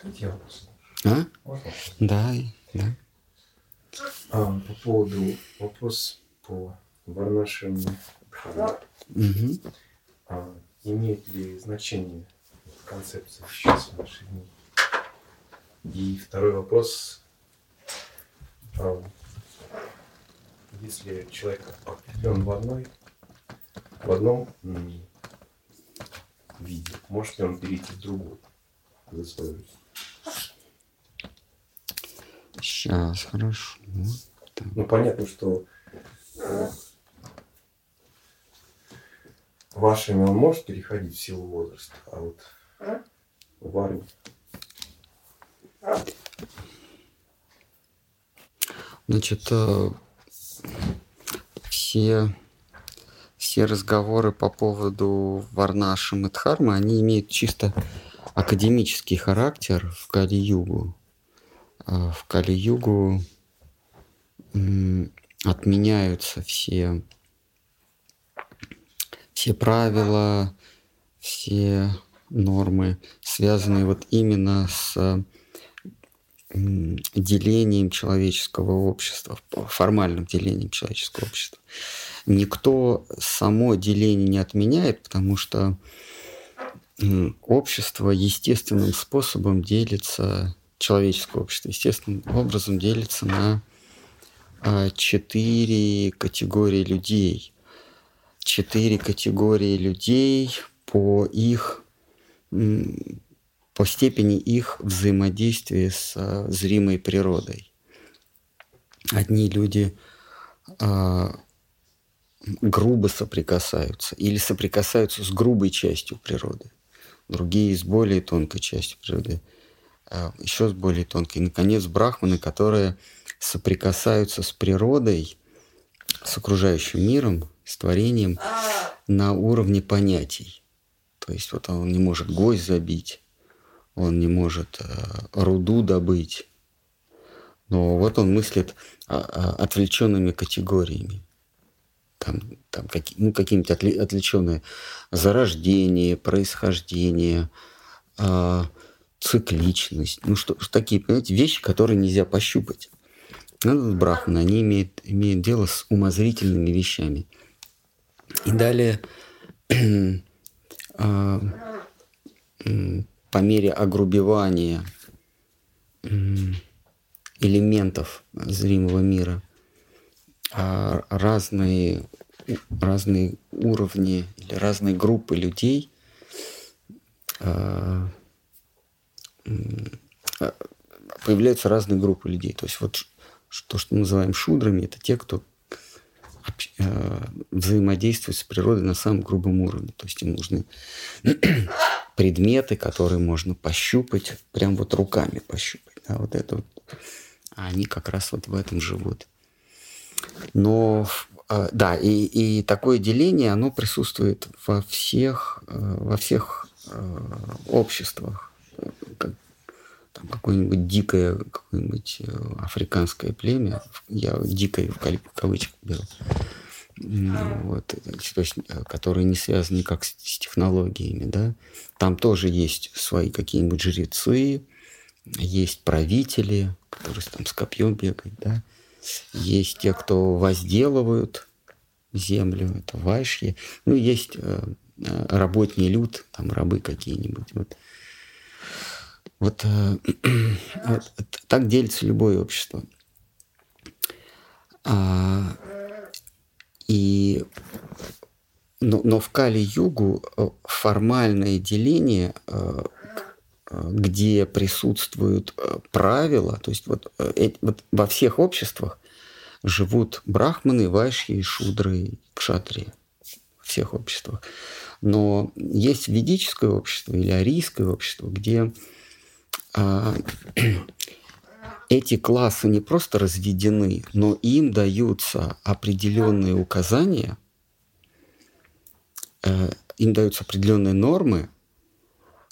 Третий вопрос. А? Можно? Да, да. А, по поводу вопрос по Варнашим Дхарме. Мгм. А, имеет ли значение концепция сейчас в наши дни? И второй вопрос. А, если человек определен в одной, в одном виде, может ли он перейти в другой за свою жизнь? Сейчас, хорошо. Так. Ну, понятно, что э, вашими он может переходить в силу возраста, а вот в армии. Значит, э, все, все разговоры по поводу Варнаши и Дхармы, они имеют чисто академический характер в Кали-Югу. А В Кали-Югу отменяются все, все правила, все нормы, связанные вот именно с делением человеческого общества, формальным делением человеческого общества. Никто само деление не отменяет, потому что общество естественным способом делится, человеческое общество естественным образом делится на а, четыре категории людей. Четыре категории людей по их по степени их взаимодействия с а, зримой природой. Одни люди а, грубо соприкасаются или соприкасаются с грубой частью природы, другие с более тонкой частью природы, еще с более тонкой. И, наконец, брахманы, которые соприкасаются с природой, с окружающим миром, с творением на уровне понятий. То есть вот он не может гвоздь забить, он не может э, руду добыть, но вот он мыслит а, а, отвлеченными категориями. Там, там какие, ну, какие-нибудь отли- отвлеченные зарождение, происхождение, а, цикличность. Ну, что, такие, понимаете, вещи, которые нельзя пощупать. Ну, брахманы, они имеют, имеют дело с умозрительными вещами. И далее а, по мере огрубевания элементов зримого мира а, разные, разные уровни или разные группы людей а, появляются разные группы людей. То есть вот то, что мы называем шудрами, это те, кто э, взаимодействует с природой на самом грубом уровне. То есть им нужны предметы, которые можно пощупать, прям вот руками пощупать. Да, вот это вот. А они как раз вот в этом живут. Но э, да, и, и такое деление, оно присутствует во всех, э, во всех обществах. Как, там какое-нибудь дикое, какое-нибудь э, африканское племя, я дикое в кавычках беру, вот, э, то есть, э, которые не связаны никак с, с технологиями, да, там тоже есть свои какие-нибудь жрецы, есть правители, которые там с копьем бегают, да, есть те, кто возделывают землю, это вайшьи, ну, есть э, работний люд, там рабы какие-нибудь, вот. Вот, э, вот так делится любое общество. А, и, но, но в Кали-Югу э, формальное деление, э, где присутствуют правила, то есть вот, вот во всех обществах живут брахманы, вайшьи, шудры, кшатрии. Во всех обществах. Но есть ведическое общество или арийское общество, где эти классы не просто разведены, но им даются определенные указания, э, им даются определенные нормы,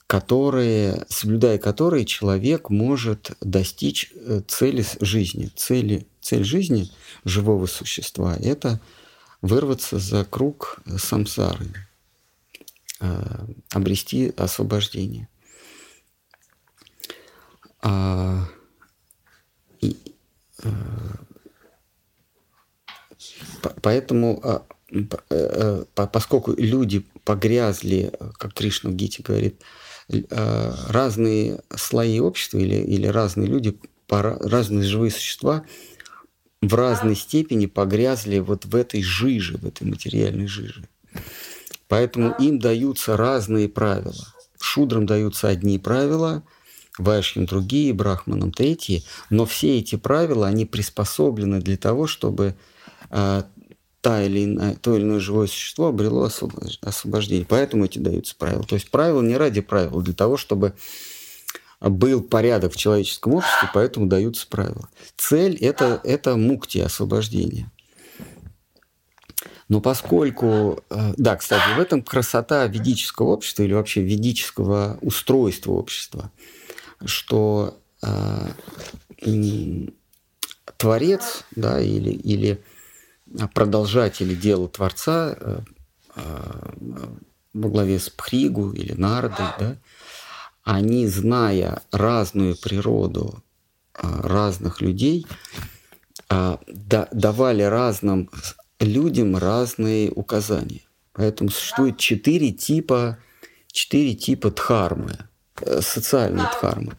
которые, соблюдая которые человек может достичь э, цели жизни. Цели, цель жизни живого существа – это вырваться за круг самсары, э, обрести освобождение. А, и, а, поэтому, а, а, поскольку люди погрязли, как Кришна в Гите говорит, а, разные слои общества или, или разные люди, разные живые существа в разной степени погрязли вот в этой жиже, в этой материальной жиже. Поэтому им даются разные правила. Шудрам даются одни правила, вайшьим другие, брахманам третьи, но все эти правила, они приспособлены для того, чтобы э, та или иная, то или иное живое существо обрело освобождение. Поэтому эти даются правила. То есть правила не ради правил, для того, чтобы был порядок в человеческом обществе, поэтому даются правила. Цель это, – это мукти, освобождение. Но поскольку, э, да, кстати, в этом красота ведического общества или вообще ведического устройства общества, что э, творец, да, или, или продолжатели дела Творца э, э, во главе с Пхригу или Нардой, да, они, зная разную природу э, разных людей, э, да, давали разным людям разные указания. Поэтому существует четыре типа, четыре типа дхармы, социальной дхармы.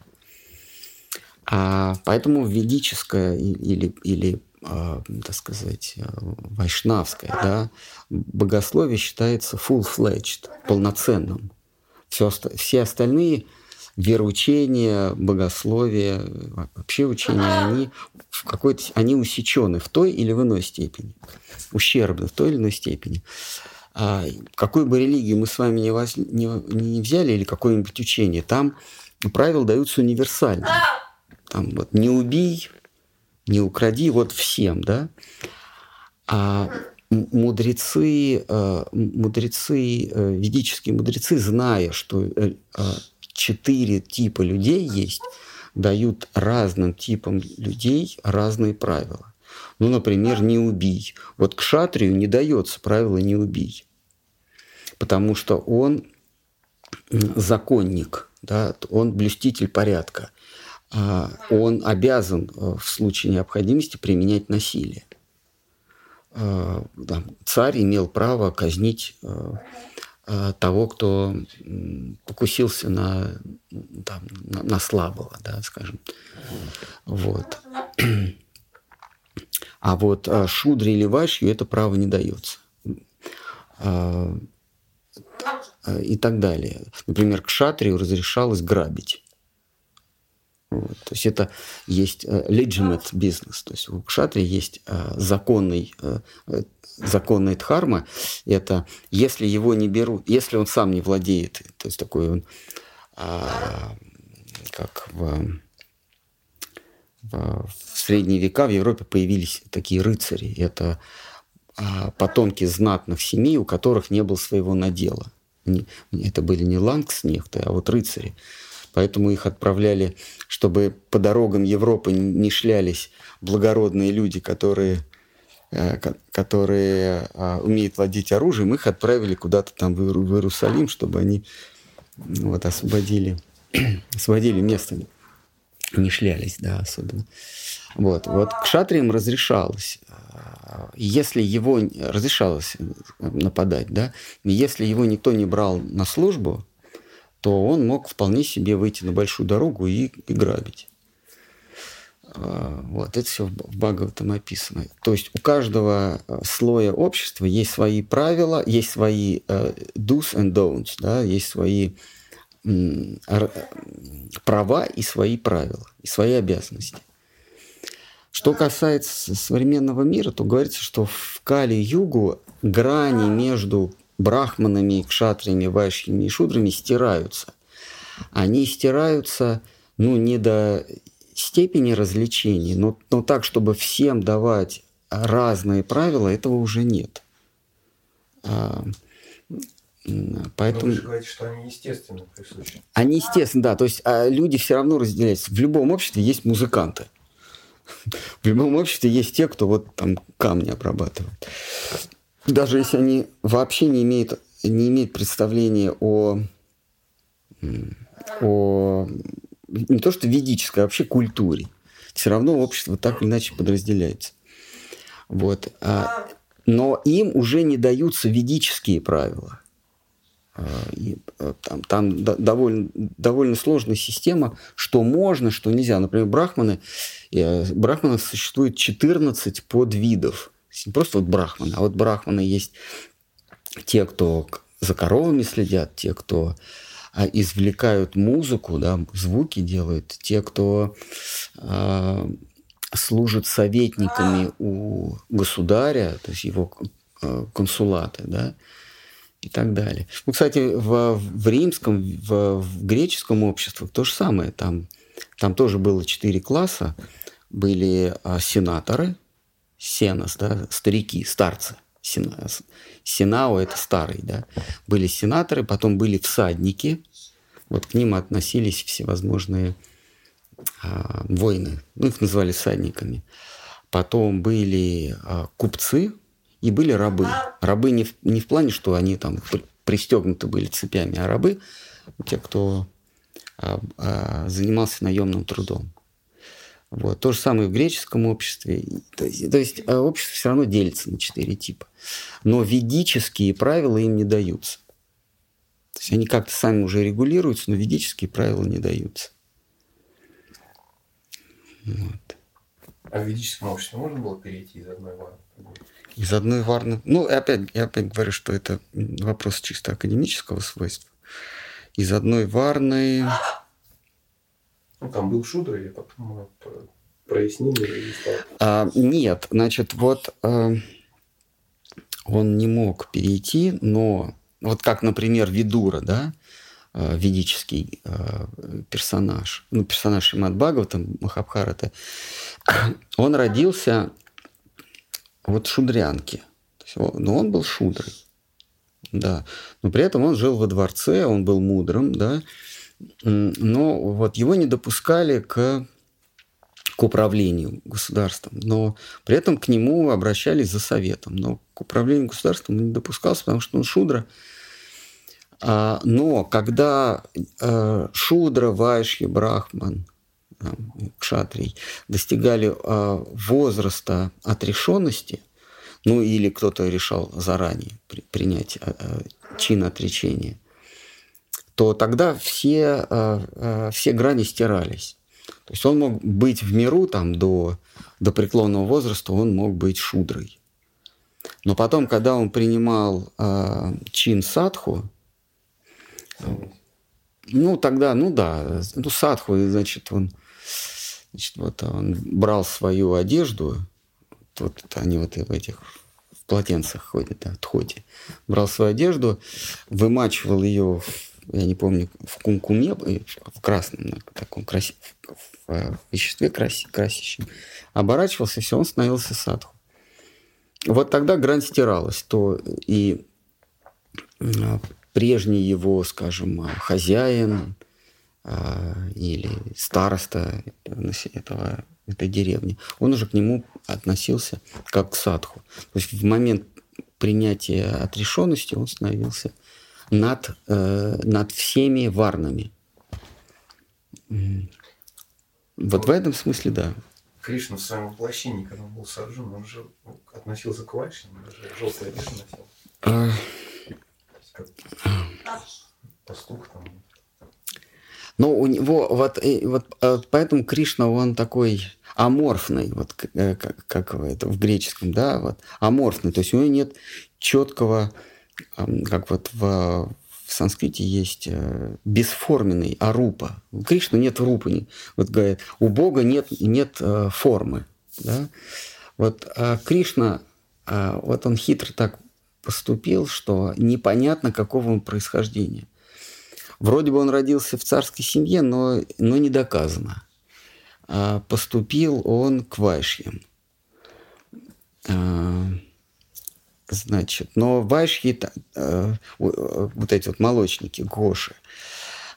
А поэтому ведическая или, или а, так сказать, э, вайшнавское да, богословие считается full-fledged, полноценным. Все, все остальные вероучения, богословие, вообще учения, они в какой-то, они усечены в той или в иной степени, ущербны в той или иной степени. А какую бы религию мы с вами не, воз, не, не взяли или какое-нибудь учение, там правила даются универсально. Там вот не убий, не укради, вот всем, да. А мудрецы, э, мудрецы, э, ведические мудрецы, зная, что э, четыре типа людей есть, дают разным типам людей разные правила. Ну, например, не убий. Вот к шатрию не дается правило не убий, потому что он законник, да, он блюститель порядка. А он обязан э, в случае необходимости применять насилие. Э, царь имел право казнить Э, того, кто покусился на, там, на, на слабого, да, скажем. Вот. А вот а, шудре или вашью это право не дается. А, и так далее. Например, к шатрию разрешалось грабить. Вот. То есть это есть legitimate business. То есть у кшатри есть законный законная дхарма – это если его не берут, если он сам не владеет, то есть такой он, а, как в, в, средние века в Европе появились такие рыцари. Это а, потомки знатных семей, у которых не было своего надела. Это были не лангснехты, а вот рыцари. Поэтому их отправляли, чтобы по дорогам Европы не шлялись благородные люди, которые Э, которые а, умеют владеть оружием, их отправили куда-то там в Иерусалим, чтобы они вот, освободили, освободили место, не шлялись, да, особенно. Вот, вот к шатриям разрешалось, а, если его разрешалось нападать, да, если его никто не брал на службу, то он мог вполне себе выйти на большую дорогу и, и грабить. А, вот, это все в Бхагаватам описано. То есть у каждого э, слоя общества есть свои правила, есть свои do's and don'ts, да, есть свои права и свои правила, и свои обязанности. Что касается современного мира, то говорится, что в Кали-Югу грани между брахманами, кшатриями, вайшьями и шудрами стираются. Они стираются ну, не до степени развлечений, но, но так, чтобы всем давать разные правила, этого уже нет. А, поэтому... Но вы же говорите, что они естественно присущи. Они естественно, да. То есть а люди все равно разделяются. В любом обществе есть музыканты. В любом обществе есть те, кто вот там камни обрабатывает. Даже если они вообще не имеют, не имеют представления о, о не то что ведической, а вообще культуре. Все равно общество так или иначе подразделяется. Вот. А, но им уже не даются ведические правила. А, и, а, там, там довольно, довольно сложная система, что можно, что нельзя. Например, брахманы, э, брахманов существует 14 подвидов. Не просто вот брахманы, а вот брахманы есть те, кто за коровами следят, те, кто а, извлекают музыку, да, звуки делают, те, кто э, служат советниками у государя, то есть его консулаты, да, и так далее. Ну, кстати, в, в римском, в, в греческом обществе то же самое. Там, там тоже было четыре класса. Были а, сенаторы, сенос, да, старики, старцы. Сенао – это старый, да. Были сенаторы, потом были всадники. Вот к ним относились всевозможные а, воины. Ну, их называли всадниками. Потом были а, купцы и были рабы. Рабы не в, не в плане, что они там пристегнуты были цепями, а рабы – те, кто а, а, занимался наемным трудом. Вот. То же самое в греческом обществе. То есть, то есть а, общество все равно делится на четыре типа. Но ведические правила им не даются. То есть они как-то сами уже регулируются, но ведические правила не даются. Вот. А в ведическом обществе можно было перейти из одной варны? Из одной варны. Ну, опять, я опять говорю, что это вопрос чисто академического свойства. Из одной варны ну, там был шудра, или потом прояснили? А, нет, значит, вот а, он не мог перейти, но вот как, например, Видура, да, а, ведический а, персонаж, ну, персонаж Имад Бхагавата, Махабхарата, он родился вот в шудрянке. Но он был шудрой. Да. Но при этом он жил во дворце, он был мудрым, да, но вот его не допускали к, к управлению государством, но при этом к нему обращались за советом. Но к управлению государством он не допускался, потому что он шудра. А, но когда а, шудра, вайшьи, брахман, кшатрий достигали а, возраста отрешенности, ну или кто-то решал заранее при, принять а, а, чин отречения – то тогда все, все грани стирались. То есть он мог быть в миру там, до, до преклонного возраста, он мог быть шудрой. Но потом, когда он принимал э, чин садху, ну тогда, ну да, ну садху, значит, он, значит, вот он брал свою одежду, вот они вот в этих в полотенцах ходят, да, тхоти, брал свою одежду, вымачивал ее в я не помню, в кумкуме, э, в красном таком краси, в э, веществе краси, красящем, оборачивался, все, он становился садху. Вот тогда грань стиралась, то и а, прежний его, скажем, хозяин или староста этого, этой деревни, он уже к нему относился как к садху. То есть в момент принятия отрешенности он становился над, э, над всеми варнами. Вот в этом смысле, да. Кришна в своем воплощении, когда он был сожжен, он же относился к Вайшнам, даже желтую одежду носил. А... Как пастух там. Но у него вот, вот а, поэтому Кришна он такой аморфный, вот э, как, как это в греческом, да, вот аморфный, то есть у него нет четкого как вот в, в санскрите есть э, бесформенный арупа. У Кришны нет рупы. Вот говорят, у Бога нет, нет э, формы. Да? Вот а Кришна, а, вот он хитро так поступил, что непонятно, какого он происхождения. Вроде бы он родился в царской семье, но, но не доказано. А поступил он к вайшьям. А, Значит, но вайшьи, э, вот эти вот молочники, гоши,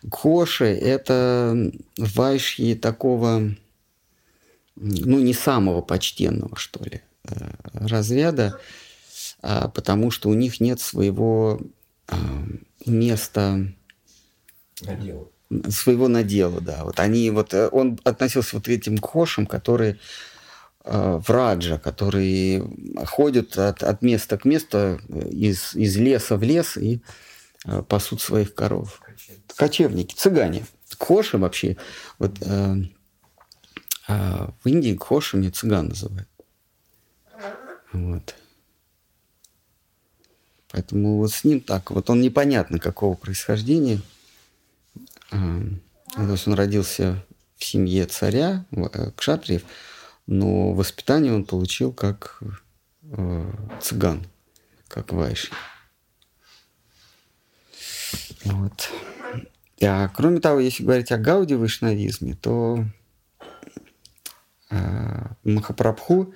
гоши – это вайшьи такого, ну, не самого почтенного, что ли, э, разряда, а потому что у них нет своего а, места надела. своего надела, да. Вот они вот э, он относился вот к этим кошам, которые э, в Раджа, которые ходят от, от места к месту, э, из, из леса в лес и пасут своих коров. Кочевники, цыгане. Коши вообще, вот э, э, в Индии кошами цыган называют. Вот. Поэтому вот с ним так. Вот он непонятно какого происхождения. То есть он родился в семье царя, э, кшатриев, но воспитание он получил как э, цыган, как вайши. Вот. А кроме того, если говорить о Гауди вайшнавизме, то э, Махапрабху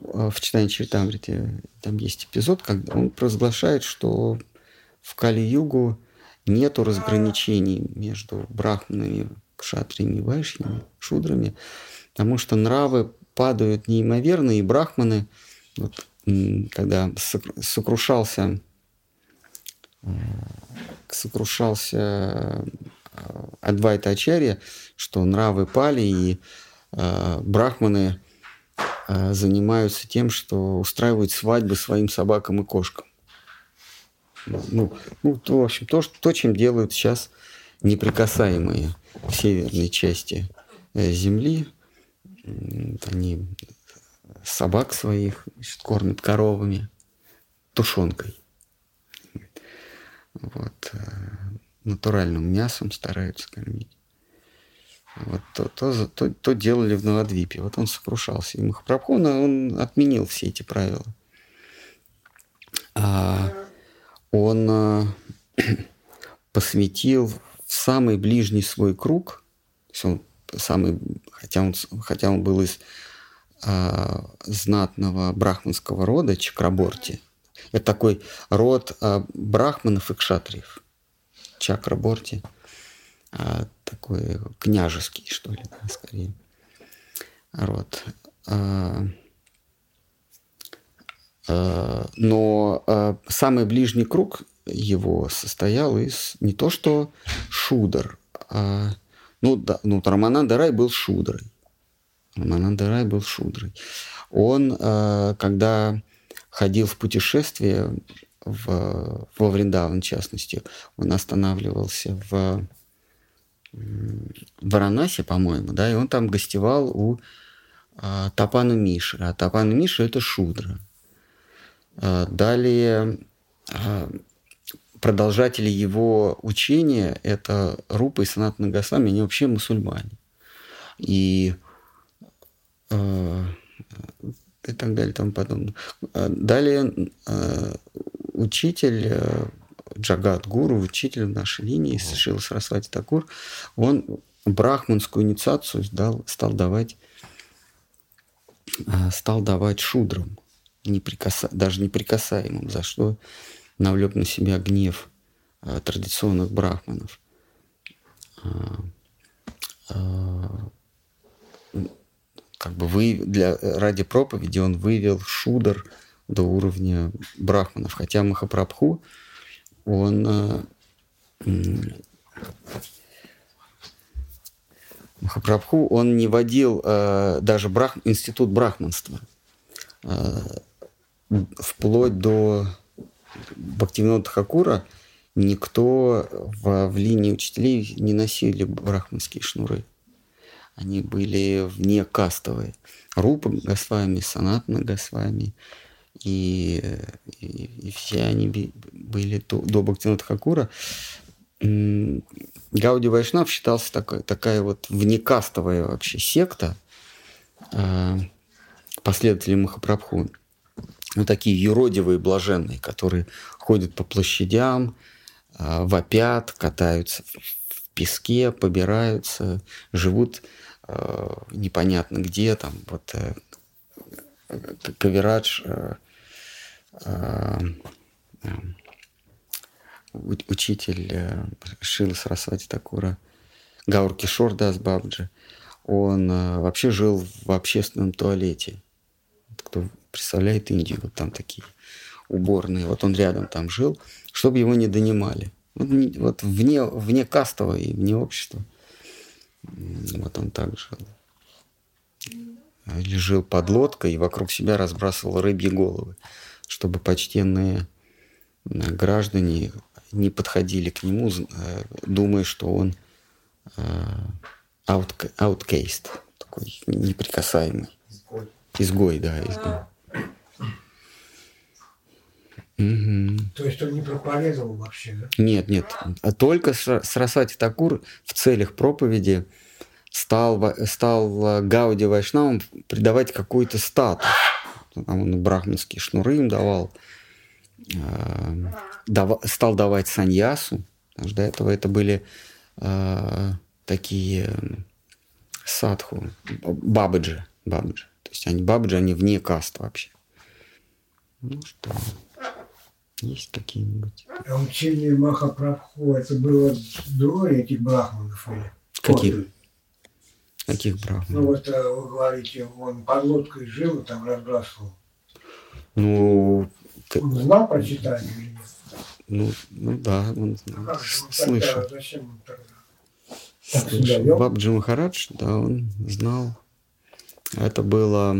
в читании Чаритамрити там есть эпизод, когда он провозглашает, что в Кали-югу нету разграничений между брахманами, кшатриями, вайшьями, шудрами, потому что нравы падают неимоверно, и брахманы, вот, когда сокрушался, э, сокрушался э, Адвайта Ачарья, что нравы пали, и э, брахманы занимаются тем, что устраивают свадьбы своим собакам и кошкам. Ну, ну то, в общем, то, то, чем делают сейчас неприкасаемые в северной части э, Земли. Они собак своих значит, кормят коровами, тушенкой. Вот. Э, натуральным мясом стараются кормить. Вот то, то, то, то делали в Новодвипе. Вот он сокрушался. И Махапрабху, он отменил все эти правила. А он э, посвятил в самый ближний свой круг, он самый, хотя, он, хотя он был из а, знатного брахманского рода Чакраборти. Это такой род а, брахманов и кшатриев. Чакраборти. А, такой княжеский, что ли, да, скорее. Род. Э, но э, самый ближний круг его состоял из не то что шудр, а ну, да, ну Рамананда Рай был шудрой. Рамананда Рай был шудрой. Он, э, когда ходил в путешествие в, во Вриндаван, в частности, он останавливался в Варанасе, по-моему, да, и он там гостевал у Тапана Миши. А Тапана Миша – это шудра. А, далее а, продолжатели его учения – это Рупа и Санат Нагасвами, они вообще мусульмане. И, а, и так далее и тому подобное. Далее учитель Джагат Гуру, учитель в нашей линии, Шила Сарасвати Такур, он брахманскую инициацию стал давать стал давать шудрам неприкаса... даже неприкасаемым, за что навлек на себя гнев э, традиционных брахманов. А, а, как бы вы для ради проповеди он вывел шудер до уровня брахманов, хотя Махапрабху он э, Махапрабху он не водил э, даже брах, институт брахманства. Э, вплоть до Бхактивинода Хакура никто в, в линии учителей не носили брахманские шнуры. Они были вне кастовые. Рупа Госвами, Санатна Госвами. И, и, и все они были до, до Бхактивинода Хакура. Гауди Вайшнав считался такой, такая вот внекастовая вообще секта э, последователей Махапрабху ну, такие юродивые блаженные, которые ходят по площадям, а, вопят, катаются в песке, побираются, живут а, непонятно где, там, вот э, Каверадж, э, э, учитель Шила Сарасвати Такура, Гаур Кишор Дас Бабджи, он вообще жил в общественном туалете. Кто представляет Индию, вот там такие уборные. Вот он рядом там жил, чтобы его не донимали. Вот, вот вне, вне кастового и вне общества. Вот он так жил. Или жил под лодкой и вокруг себя разбрасывал рыбьи головы, чтобы почтенные э, граждане не подходили к нему, э, думая, что он э, аутка- ауткейст, такой неприкасаемый. Изгой. Изгой, да, изгой. Мгм. То есть он не проповедовал вообще, да? Нет, нет. А Только Сарасвати Такур в целях проповеди стал, стал э, Гауди Вайшнавам придавать какой-то статус. Там он брахманские шнуры им давал. э, дава- стал давать саньясу. Потому что до этого это были э, такие садху, бабаджи, бабаджи. То есть они бабаджи, они вне каст вообще. Ну что, есть какие-нибудь? А учение Махапрабху, это было до этих брахманов или? Каких? после? Каких Ну брахманов? вот э, вы говорите, он под лодкой жил и там разбрасывал. Ну, Он знал про читание или нет? ну, ну да, он Ну ну с- слышал. тогда зачем он тогда? Так Слышал. вел? Бабджи Махарадж, да, он знал. Это было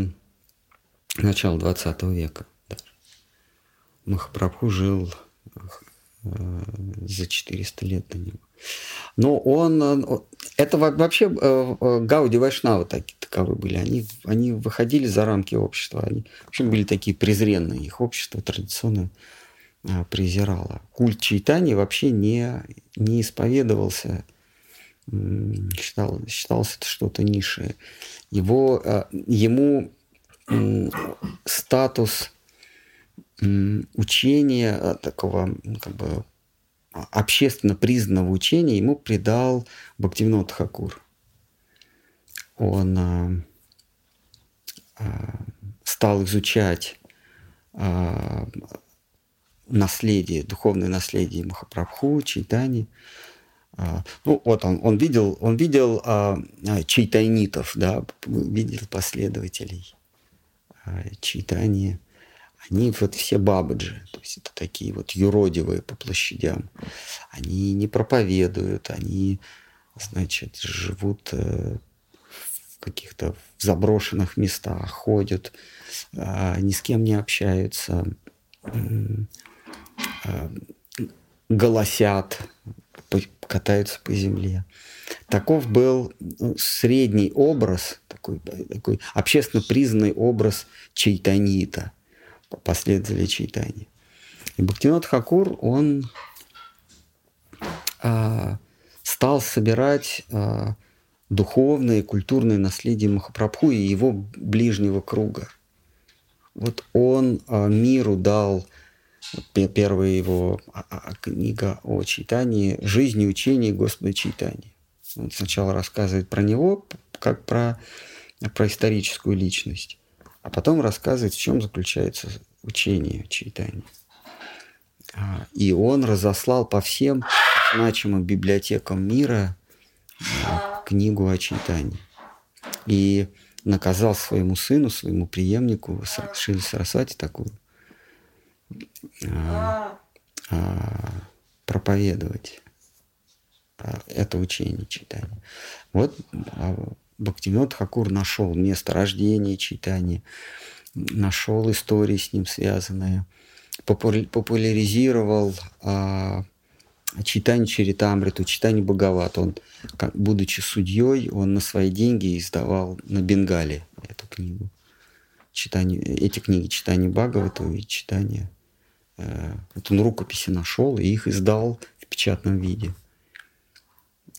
начало 20 века. Махапрабху жил э, за 400 лет до него. Но он... Это во- вообще э, э, Гауди Вайшнавы такие, таковы были. Они, они выходили за рамки общества. Они вообще были такие презренные. Их общество традиционно презирало. Культ читания вообще не, не исповедовался считал, считалось это что-то низшее. Его, ему статус учения, э, такого как бы а, общественно признанного учения ему придал Бхактивинод Хакур. Он а, а, стал изучать а, наследие, духовное наследие Махапрабху, Чайтани. А, Ну, вот он, он видел, он видел а, а, чайтайнитов, да, видел последователей а, чайтани. Они вот все бабаджи, то есть это такие вот юродивые по площадям. Они не проповедуют, они, значит, живут э, в каких-то заброшенных местах, ходят, а, ни с кем не общаются, а, голосят, катаются по земле. Таков был средний образ, такой, такой общественно признанный образ чайтанита, последователя чайтани. И Бхактинот Хакур, он а, стал собирать а, духовное и культурное наследие Махапрабху и его ближнего круга. Вот он а, миру дал первая его а, а, книга о читании «Жизнь и учение Господа читания». Он сначала рассказывает про него, как про, про историческую личность, а потом рассказывает, в чем заключается учение читания. А, И он разослал по всем значимым библиотекам мира а, книгу о читании. И наказал своему сыну, своему преемнику Шри Сарасвати такую а, проповедовать это учение читания. Вот Бхактивинод Хакур нашел место рождения читания, нашел истории с ним связанные, популя- популяризировал а, читание Чаритамриту, читание Бхагават. Он, как- будучи судьей, он на свои деньги издавал на Бенгале эту книгу. Читание, эти книги читание Бхагавату и читание э, вот он рукописи нашел и их издал в печатном виде.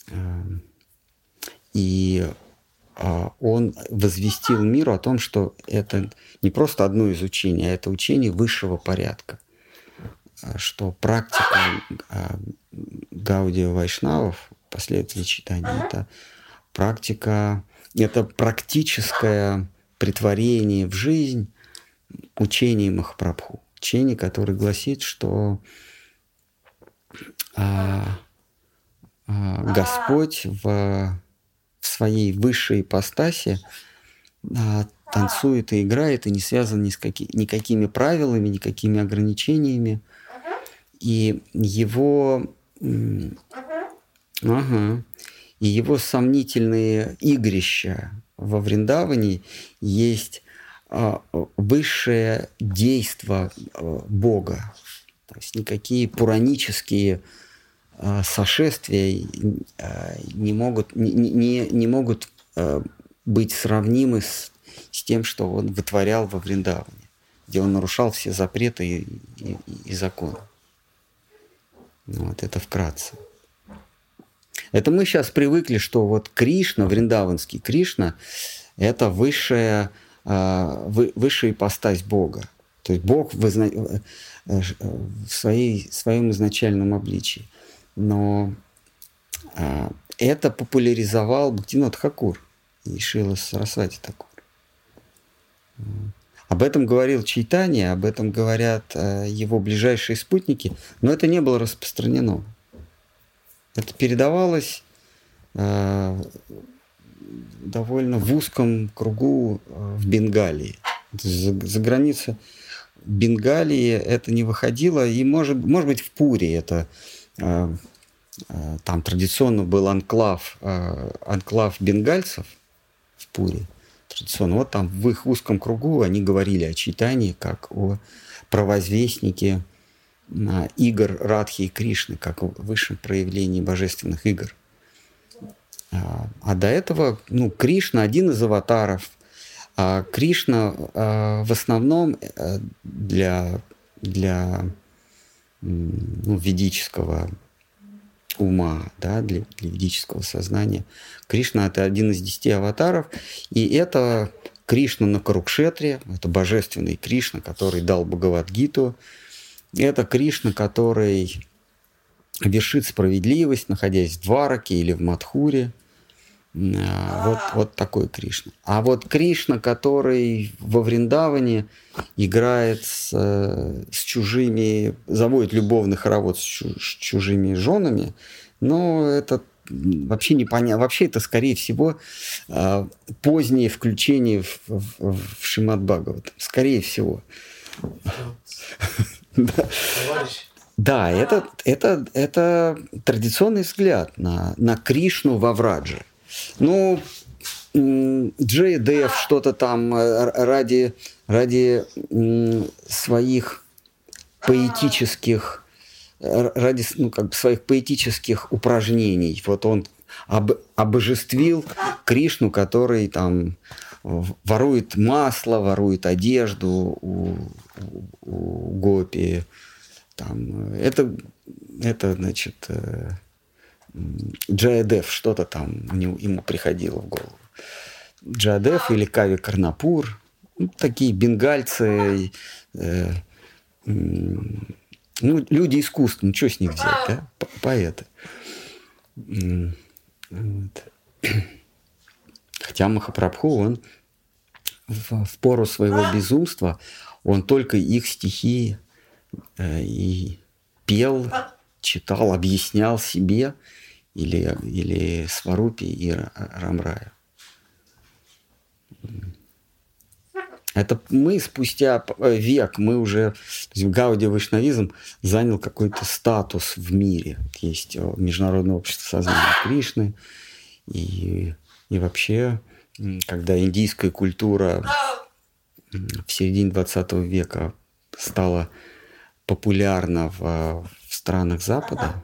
Эм, И он возвестил миру о том, что это не просто одно из учений, а это учение высшего порядка. А, Что практика а, Гаудия Вайшнавов, последователей читания, это практика, это практическое притворение в жизнь учения Махапрабху. Учение, которое гласит, что а, а, Господь в, в своей высшей ипостаси а, танцует и играет, и не связан ни с каки, никакими правилами, никакими ограничениями. И его Ага. И его сомнительные игрища во Вриндаване есть а, высшее действо а, Бога. То есть никакие пуранические сошествия не могут, не, не, не могут быть сравнимы с, с тем, что он вытворял во Вриндаване, где он нарушал все запреты и, и, и законы. Вот это вкратце. Это мы сейчас привыкли, что вот Кришна, вриндаванский Кришна, это высшая, высшая ипостась Бога. То есть Бог в, э, в своей, своем изначальном обличии. Но а, это популяризовал Бхактинот Хакур и Шила Сарасвати Такур. Об этом говорил Чайтани, об этом говорят э, его ближайшие спутники, но это не было распространено. Это передавалось э, довольно в узком кругу э, в Бенгалии. За, за границу Бенгалии это не выходило, и может, может быть в Пуре это там традиционно был анклав, э, анклав бенгальцев в Пуре. Традиционно. Вот там в их узком кругу они говорили о читании как о провозвестнике игр Радхи и Кришны, как в высшем проявлении божественных игр. А, а до этого, ну, Кришна один из аватаров. А Кришна в основном э, для, для ну, ведического ума, да, для, для ведического сознания. Кришна это один из десяти аватаров, и это Кришна на Карукшетре, это божественный Кришна, который дал Бхагавадгиту, это Кришна, который вершит справедливость, находясь в Двараке или в Мадхуре. А, вот, вот такой Кришна. А вот Кришна, который во Вриндаване играет с, с чужими, заводит любовный хоровод с, чу, с чужими женами, но это вообще непонятно. Вообще это, скорее всего, а, позднее включение в, в, в Шимат Бхагават. Скорее всего. Да, это, это, это традиционный взгляд на, на Кришну во Врадже. Ну, Дэв что-то там э, ради, ради своих поэтических ради ну, как бы своих поэтических упражнений. Вот он об, обожествил Кришну, который там ворует масло, ворует одежду у, у, у Гопи. Там, это, это, значит, э, Джаядев, что-то там ему приходило в голову. Джаядев или Кави Карнапур, ну, такие бенгальцы, э, ну, люди искусства, ну, что с них взять, да? Поэты. Вот. Хотя Махапрабху, он в, в пору своего безумства, он только их стихи э, и пел, читал, объяснял себе или, или Сварупи и Рамраю. Это мы спустя э, век, мы уже, Гауди Вайшнавизм занял какой-то статус в мире. Есть э, Международное общество сознания Кришны, и, и вообще, когда индийская культура в середине 20 века стала популярна в, в странах Запада,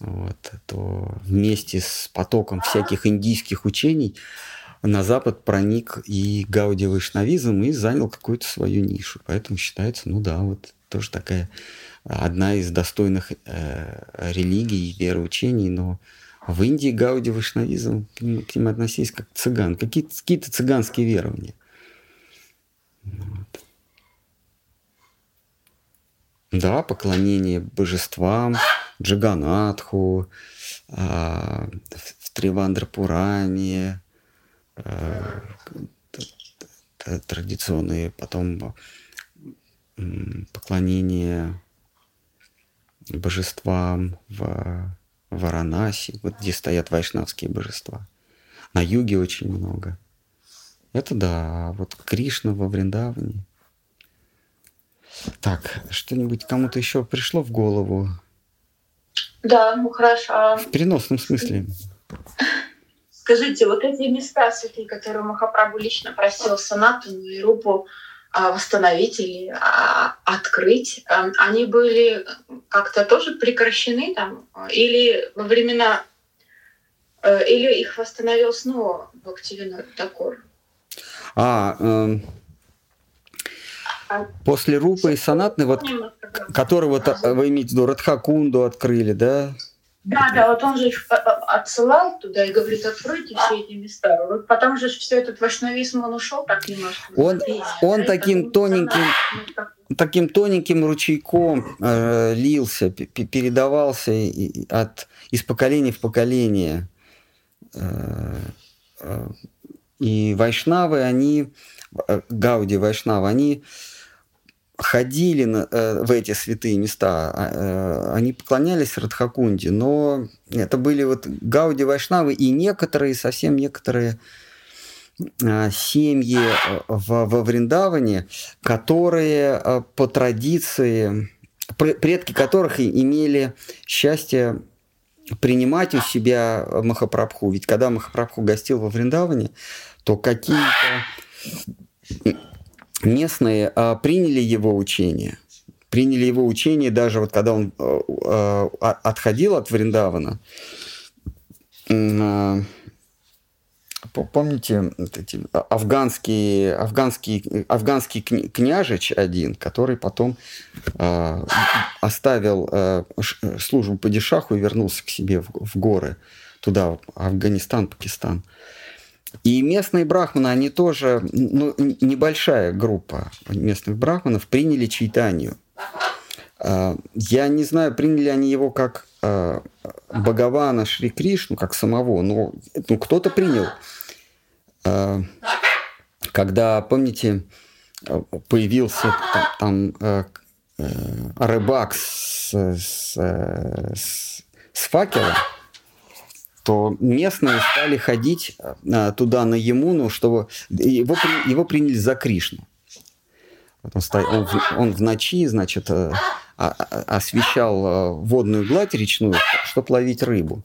вот, то вместе с потоком всяких индийских учений на Запад проник и Гауди Вайшнавизм и занял какую-то свою нишу. Поэтому считается, ну да, вот тоже такая одна из достойных э, религий, вероучений, но в Индии Гауди Вайшнавизм к ним, к ним относились как цыган, какие-то какие цыганские верования. Вот. Да, поклонение божествам, Джаганатху, а, в Тривандрапуране, а, традиционные, потом поклонение божествам в Варанаси, вот где стоят вайшнавские божества. На юге очень много. Это да, вот Кришна во Вриндаване. Так, что-нибудь кому-то еще пришло в голову? Да, ну хорошо. В переносном смысле. Скажите, вот эти места святые, которые Махапрабху лично просил Санатану и Рупу а, восстановить или а, открыть, а, они были как-то тоже прекращены там? Или во времена... Э, или их восстановил снова Бхактивинод Такур? А, эм, после Рупы и Санатны, вот, который вот вы имеете в виду, Радхакунду открыли, да? Да, да, вот он же их отсылал туда и говорит, откройте все эти места. Вот потом же все этот вайшнавизм, он ушел так немножко. Он, он таким тоненьким, таким тоненьким ручейком э, лился, передавался от, из поколения в поколение. Э, э, и вайшнавы, они, э, Гауди вайшнавы, они ходили на, э, в эти святые места, а, э, они поклонялись Радхакунде, но это были вот Гауди Вайшнавы и некоторые, совсем некоторые э, семьи в, во Вриндаване, которые э, по традиции, предки которых имели счастье принимать у себя Махапрабху. Ведь когда Махапрабху гостил во Вриндаване, то какие-то местные а, приняли его учение. Приняли его учение даже вот когда он а, а, отходил от Вриндавана. А, помните эти афганский, афганский, афганский княжич один, который потом э, оставил э, службу по дешаху и вернулся к себе в, в горы, туда, Афганистан, Пакистан. И местные брахманы, они тоже, ну, небольшая группа местных брахманов приняли читанию. А, я не знаю, приняли они его как а, Бхагавана Шри Кришну, как самого, но ну, кто-то принял. А, когда, помните, появился там, там рыбак с, с, с, с факелом, то местные стали ходить а, туда на Емуну, чтобы его, его приняли за Кришну. Он, стоял, он, он в ночи, значит, э, а, а, освещал э, водную гладь речную, чтобы ловить рыбу.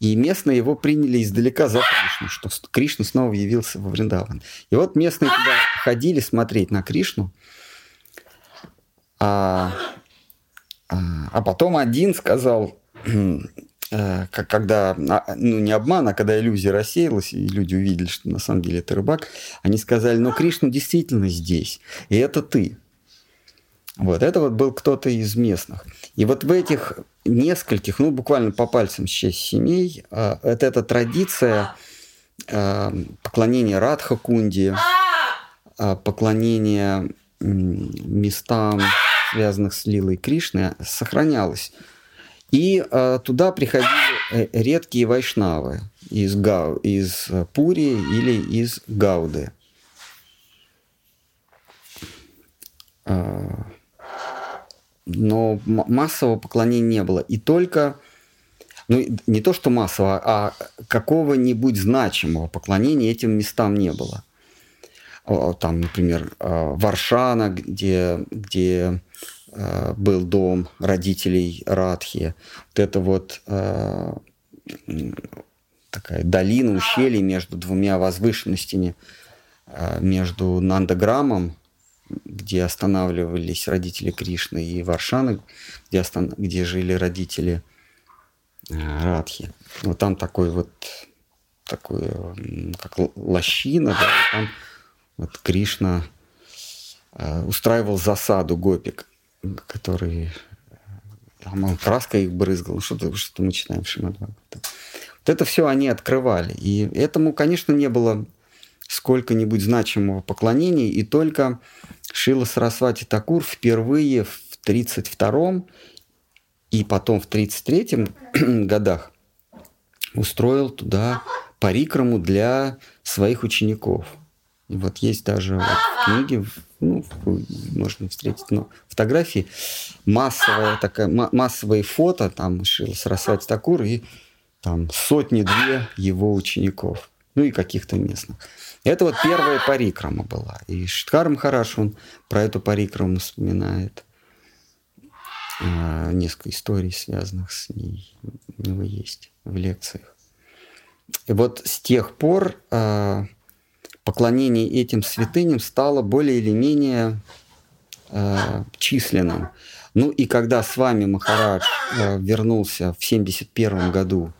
И местные его приняли издалека за Кришну, что Кришна снова явился во Вриндаван. И вот местные туда ходили смотреть на Кришну, а, а, а потом один сказал, Э, как, когда, а, ну не обман, а когда иллюзия рассеялась, и люди увидели, что на самом деле это рыбак, они сказали, ну Кришна действительно здесь, и это ты. Вот, это вот был кто-то из местных. И вот в этих нескольких, ну буквально по пальцам счесть семей, э, это эта традиция э, поклонения Радха-кунди, поклонения местам, связанных с Лилой Кришны, сохранялась. И э, туда приходили э, редкие вайшнавы из, Гау, из Пури или из Гауды. Э, но массового поклонения не было. И только, ну не то что массового, а какого-нибудь значимого поклонения этим местам не было. Там, например, э, Варшана, где, где был дом родителей Радхи. Вот это вот э, такая долина, ущелье между двумя возвышенностями, э, между Нандаграмом, где останавливались родители Кришны, и Варшаны, где, остан... где жили родители Радхи. Вот там такой вот такой, как лощина, да, там вот Кришна устраивал засаду гопик который там он краской их брызгал, что-то что в Шимадбхагаватам. Вот это все они открывали. И этому, конечно, не было сколько-нибудь значимого поклонения, и только Шила Сарасвати Такур впервые в 32-м и потом в 33-м годах устроил туда парикраму для своих учеников – и вот есть даже вот в книге, ну, можно встретить, но фотографии, массовая такая, массовые фото, там Шила Сарасвати Такур и там сотни-две его учеников, ну и каких-то местных. Это вот первая парикрама была. И Штхар Махараш, он про эту парикраму вспоминает. э, несколько историй, связанных с ней, у него есть в лекциях. И вот с тех пор э, поклонение этим святыням стало более или менее э, численным. Ну и когда с вами Махарадж э, вернулся в 71 году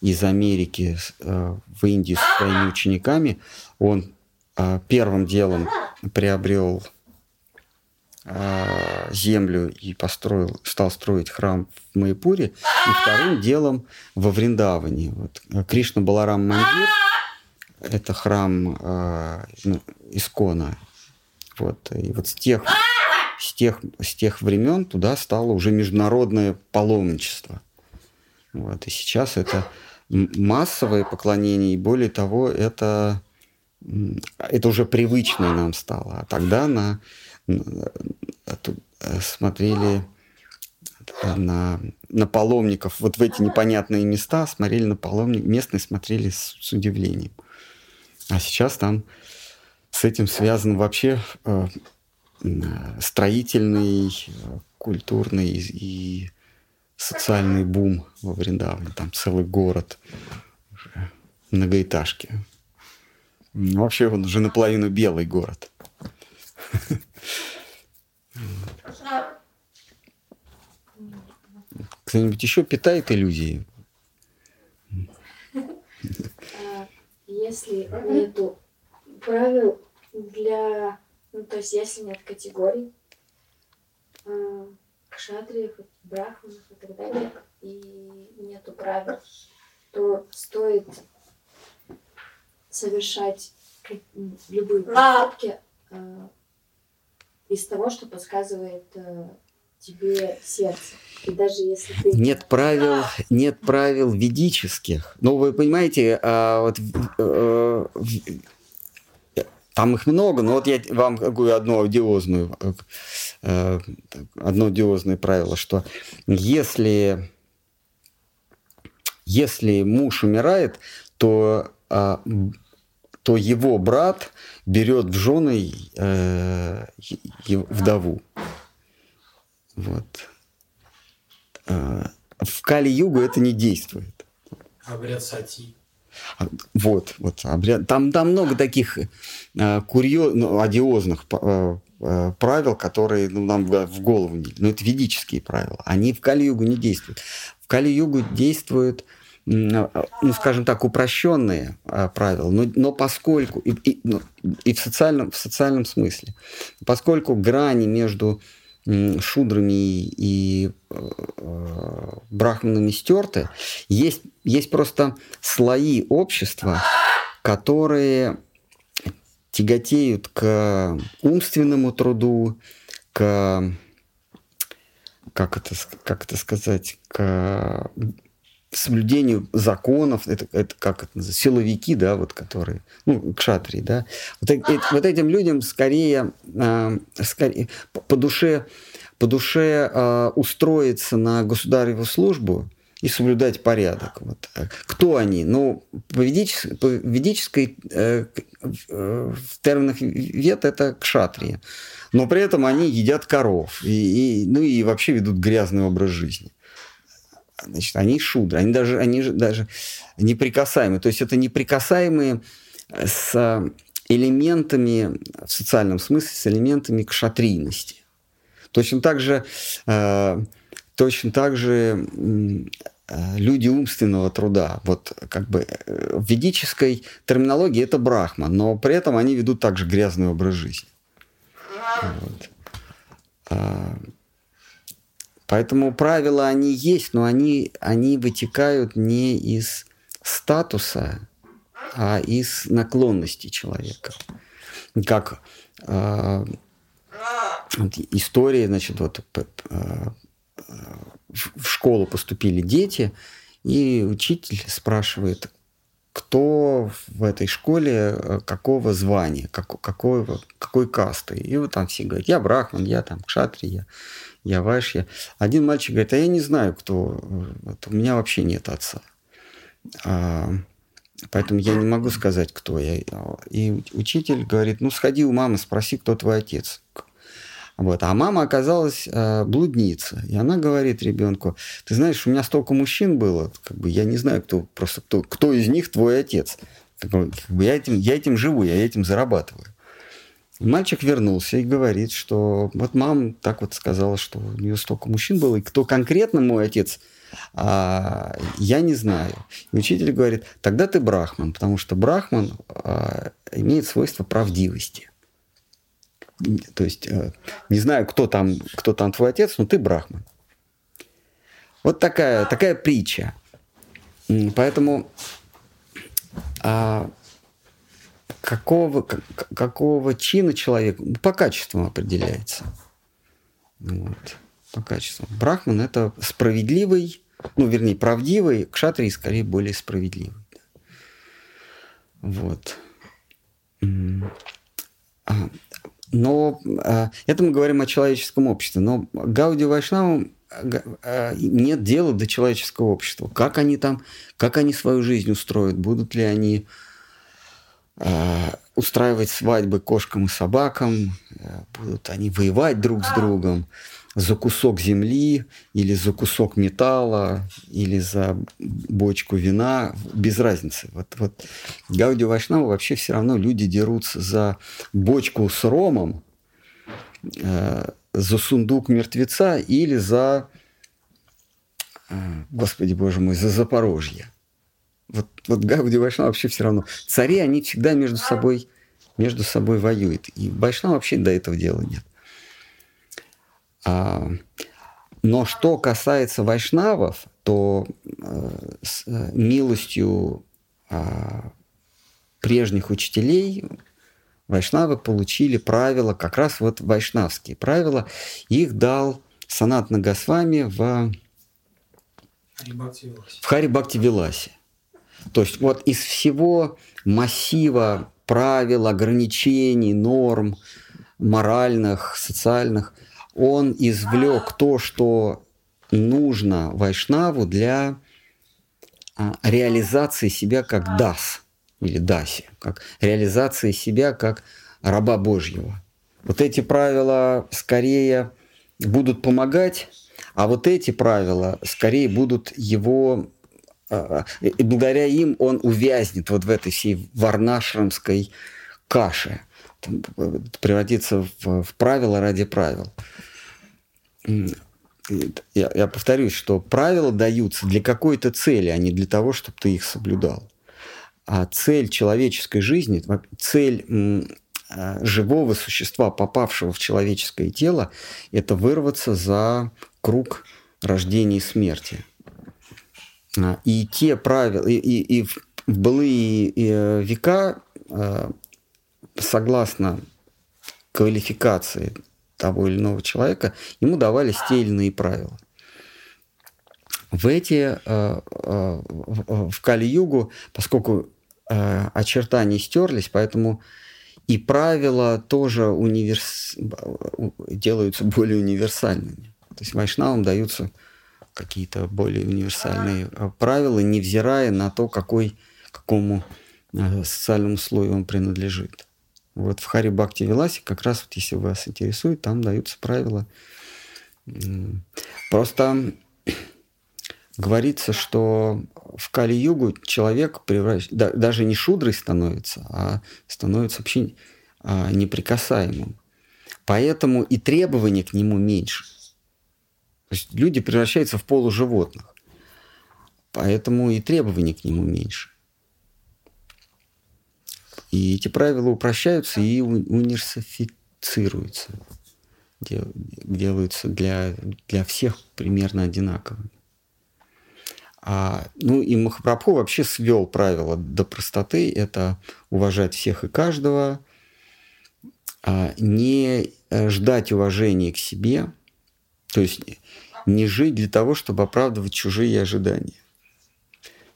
из Америки э, в Индию со своими учениками, он э, первым делом приобрел э, землю и построил, стал строить храм в Майпуре, и вторым делом во Вриндаване. Вот, Кришна Баларам Мандир – это храм э, Искона. Вот, и вот с тех с тех, с тех времен туда стало уже международное паломничество. Вот. И сейчас это массовое поклонение, и более того, это, это уже привычное нам стало. А тогда на, э, смотрели на, на паломников, вот в эти непонятные места смотрели на паломников, местные смотрели с, с удивлением. А сейчас там с этим связан вообще э, строительный, культурный и социальный бум во Вриндаване. Там целый город, многоэтажки. Вообще он уже наполовину белый город. Кто-нибудь еще питает иллюзии? А, если нету правил для ну, то есть, если нет категорий, э, кшатриев, брахманов и так далее, и нету правил, то стоит совершать любые поступки э, из того, что подсказывает э, тебе сердце. И даже если ты... Нет правил, нет правил ведических. Ну, вы понимаете, а, вот, э, там их много, но вот я вам какую одну одиозную, э, одно одиозное правило, что если, если муж умирает, то, а, то его брат берет в жены э, вдову. Вот. Э, в Кали-Югу это не действует. Обряд сати. Вот, вот обряд. Там, там много таких э, курьез, ну, одиозных э, э, правил, которые ну, нам в голову не... Но это ведические правила. Они в Кали-югу не действуют. В Кали-югу действуют ну, скажем так, упрощенные э, правила, но, но поскольку, и, и, ну, и в, социальном, в социальном смысле, поскольку грани между шудрами и э, брахманами стерты, есть, есть просто слои общества, которые тяготеют к умственному труду, к как это, как это сказать, к соблюдению законов, это, это как это называется, силовики, да, вот которые, ну, кшатрии, да, вот, э, вот этим людям скорее, э, скорее по душе, по душе э, устроиться на государеву службу и соблюдать порядок. Вот. Кто они? Ну, по ведической, по ведической э, э, в терминах вет это кшатрии, но при этом они едят коров и, и, ну и вообще ведут грязный образ жизни значит, они шудры, они даже, они даже неприкасаемые. То есть это неприкасаемые с элементами, в социальном смысле, с элементами кшатрийности. Точно так же, э, точно так же э, люди умственного труда. Вот как бы э, в ведической терминологии это брахма, но при этом они ведут также грязный образ жизни. Вот. Поэтому правила они есть, но они, они вытекают не из статуса, а из наклонности человека. Как э, история, значит, вот э, в школу поступили дети, и учитель спрашивает, кто в этой школе э, какого звания, как, какой, какой касты. И вот там все говорят, я брахман, я там кшатри, я Вашья. Один мальчик говорит, а я не знаю, кто. Вот, у меня вообще нет отца. А, поэтому я не могу сказать, кто я. И учитель говорит, ну сходи у мамы, спроси, кто твой отец. Вот. А мама оказалась э, блудница. И она говорит ребенку, ты знаешь, у меня столько мужчин было, как бы я не знаю, кто просто кто, кто из них твой отец. Как бы я, этим, я этим живу, я этим зарабатываю. Мальчик вернулся и говорит, что вот мама так вот сказала, что у нее столько мужчин было, и кто конкретно мой отец, а, я не знаю. И учитель говорит, тогда ты брахман, потому что брахман а, имеет свойство правдивости. То есть, э, не знаю, кто там, кто там твой отец, но ты брахман. Вот такая, такая притча. Поэтому а, какого, какого чина человек по качествам определяется. Вот, по качествам. Брахман – это справедливый, ну, вернее, правдивый, кшатрий скорее более справедливый. Вот. А, но а, это мы говорим о человеческом обществе. Но Гауди Вайшнавам а, нет дела до человеческого общества. Как они там, как они свою жизнь устроят, будут ли они устраивать свадьбы кошкам и собакам, будут они воевать друг с другом за кусок земли или за кусок металла или за бочку вина, без разницы. Вот, вот Гауди Вайшнава вообще все равно люди дерутся за бочку с ромом, э, за сундук мертвеца или за, э, господи боже мой, за Запорожье. Вот, вот Гауди Вайшнава вообще все равно. Цари, они всегда между собой, между собой воюют. И Вайшнава вообще до этого дела нет. А, но что касается вайшнавов, то э, с э, милостью а, прежних учителей вайшнавы получили правила, как раз вот вайшнавские правила. Их дал Санат Нагасвами в, в Хари Бхакти Виласе. То есть вот из всего массива правил, ограничений, норм моральных, социальных – он извлек то, что нужно Вайшнаву для а, реализации себя как дас или даси, как реализации себя как раба Божьего. Вот эти правила скорее будут помогать, а вот эти правила скорее будут его и благодаря им он увязнет вот в этой всей варнашрамской каше, превратится в, в правила ради правил я, я повторюсь, что правила даются для какой-то цели, а не для того, чтобы ты их соблюдал. А цель человеческой жизни, цель а, живого существа, попавшего в человеческое тело, это вырваться за круг рождения и смерти. И те правила, и, и, и в былые э, века, а, согласно квалификации того или иного человека, ему давались те или иные правила. В эти, э, э, в Кали-Югу, поскольку э, очертания стерлись, поэтому и правила тоже универс... делаются более универсальными. То есть вайшнавам даются какие-то более универсальные правила, невзирая на то, какой, какому социальному слою он принадлежит. Вот в Хари Бхакти Виласе как раз, вот, если вас интересует, там даются правила. Просто говорится, что в Кали-югу человек превращ... да, даже не шудрой становится, а становится вообще а, неприкасаемым. Поэтому и требования к нему меньше. То есть люди превращаются в полуживотных. Поэтому и требования к нему меньше. И эти правила упрощаются и универсифицируются, делаются для, для всех примерно одинаковыми. А, ну и Махапрабху вообще свел правила до простоты. Это уважать всех и каждого, а, не ждать уважения к себе, то есть не жить для того, чтобы оправдывать чужие ожидания.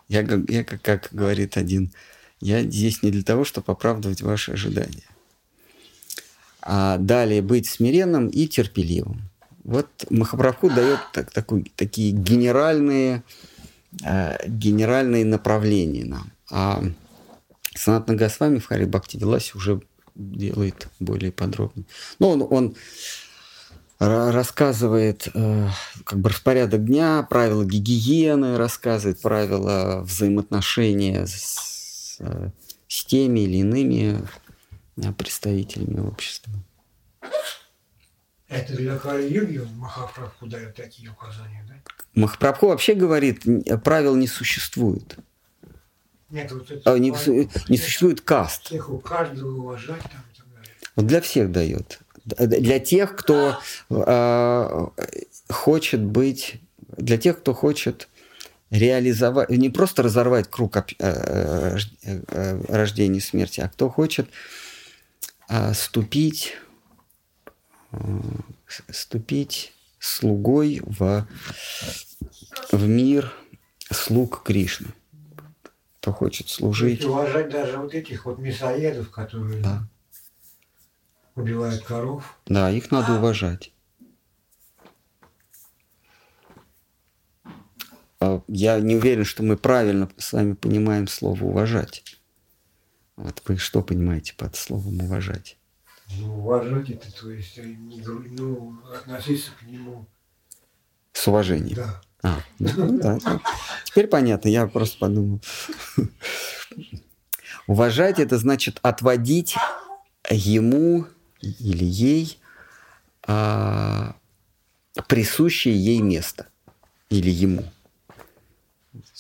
Я, я как, как говорит один я здесь не для того, чтобы оправдывать ваши ожидания. А далее быть смиренным и терпеливым. Вот Махапрабху дает так, такой, такие генеральные, э, генеральные направления нам. А Санатна Госвами в Хари Бхакти Виласе уже делает более подробно. Но он, он рассказывает э, как бы распорядок дня, правила гигиены, рассказывает правила взаимоотношения с, с теми или иными представителями общества. Это для Кали-Юги Махапрабху дает такие указания, да? Махапрабху вообще говорит, правил не существует. Нет, вот это а, не, не существует каст. Всех у каждого уважать там и так далее. Вот для всех дает. Для тех, кто э, хочет быть, для тех, кто хочет реализовать, не просто разорвать круг э, э, рождения и смерти, а кто хочет э, ступить, э, ступить слугой в, в мир слуг Кришны. Кто хочет служить. уважать даже вот этих вот мясоедов, которые да. Убивают коров. Да, их надо уважать. А, я не уверен, что мы правильно с вами понимаем слово уважать. Вот вы что понимаете под словом уважать? Ну, уважать это, то есть, э, ну, относиться к нему. С уважением. Да. А, ну, да. Теперь понятно, я просто подумал. Уважать это значит отводить ему или ей а, присущее ей место или ему.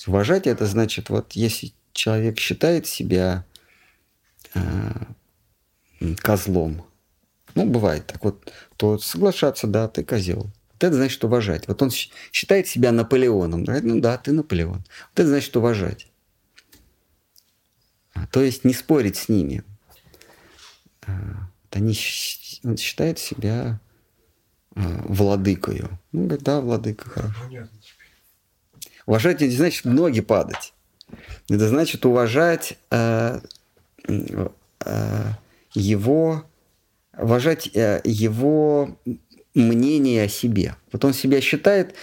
Уважать это значит, вот если человек считает себя а, козлом, ну, бывает так вот, то соглашаться, да, ты козел. Вот это значит уважать. Вот он считает себя Наполеоном. Ну да, ты Наполеон. Вот это значит уважать. А, то есть не спорить с ними. А, они, он считает себя а, владыкою. Ну, говорит, да, владыка, хорошо. Уважать это не значит ноги падать. Это значит уважать э, э, его уважать э, его мнение о себе. Вот он себя считает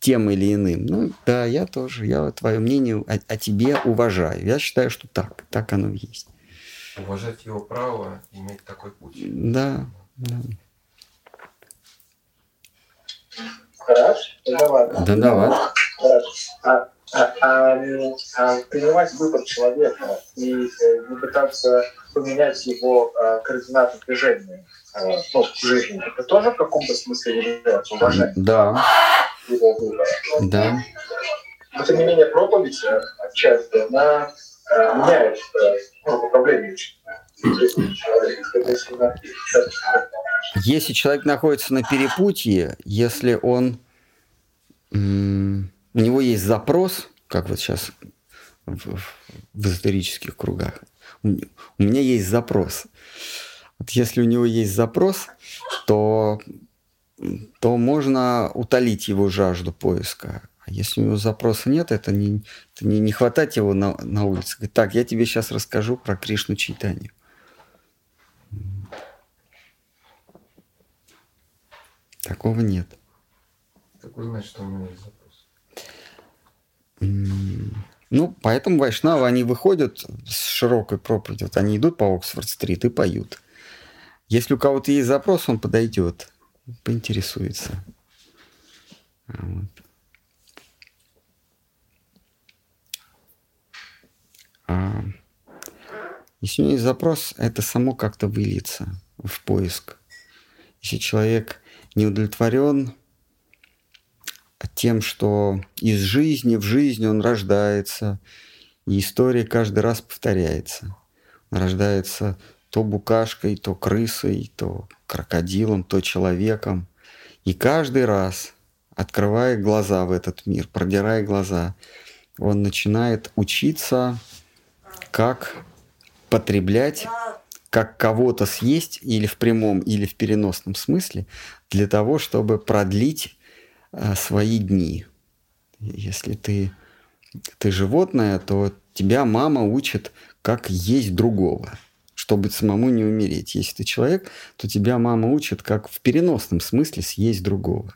тем или иным. Ну да, я тоже, я твое мнение о, о тебе уважаю. Я считаю, что так, так оно и есть. Уважать его право иметь такой путь. Да, да. Хорошо, давай. Да, давай. А, а, а, а, принимать выбор человека и э, не пытаться поменять его а, координаты движения а, ну, в жизни, это тоже в каком-то смысле является уважением Да. его выбора. Да. Но тем не менее проповедь э, отчасти, она меняет э, ну, управление если человек находится на перепутье, если он у него есть запрос, как вот сейчас в, в эзотерических кругах, у меня есть запрос. Вот если у него есть запрос, то, то можно утолить его жажду поиска. А если у него запроса нет, это не, это не, не хватать его на, на улице. Говорит, так, я тебе сейчас расскажу про Кришну читание. Такого нет. Как узнать, что у него есть запрос? Ну, поэтому вайшнавы, они выходят с широкой проповедью, вот они идут по Оксфорд-стрит и поют. Если у кого-то есть запрос, он подойдет, поинтересуется. Вот. А если у него есть запрос, это само как-то выльется в поиск. Если человек не удовлетворен тем, что из жизни в жизнь он рождается, и история каждый раз повторяется. Он рождается то букашкой, то крысой, то крокодилом, то человеком. И каждый раз, открывая глаза в этот мир, продирая глаза, он начинает учиться, как потреблять, как кого-то съесть или в прямом, или в переносном смысле, для того, чтобы продлить а, свои дни. Если ты, ты животное, то тебя мама учит, как есть другого, чтобы самому не умереть. Если ты человек, то тебя мама учит, как в переносном смысле съесть другого,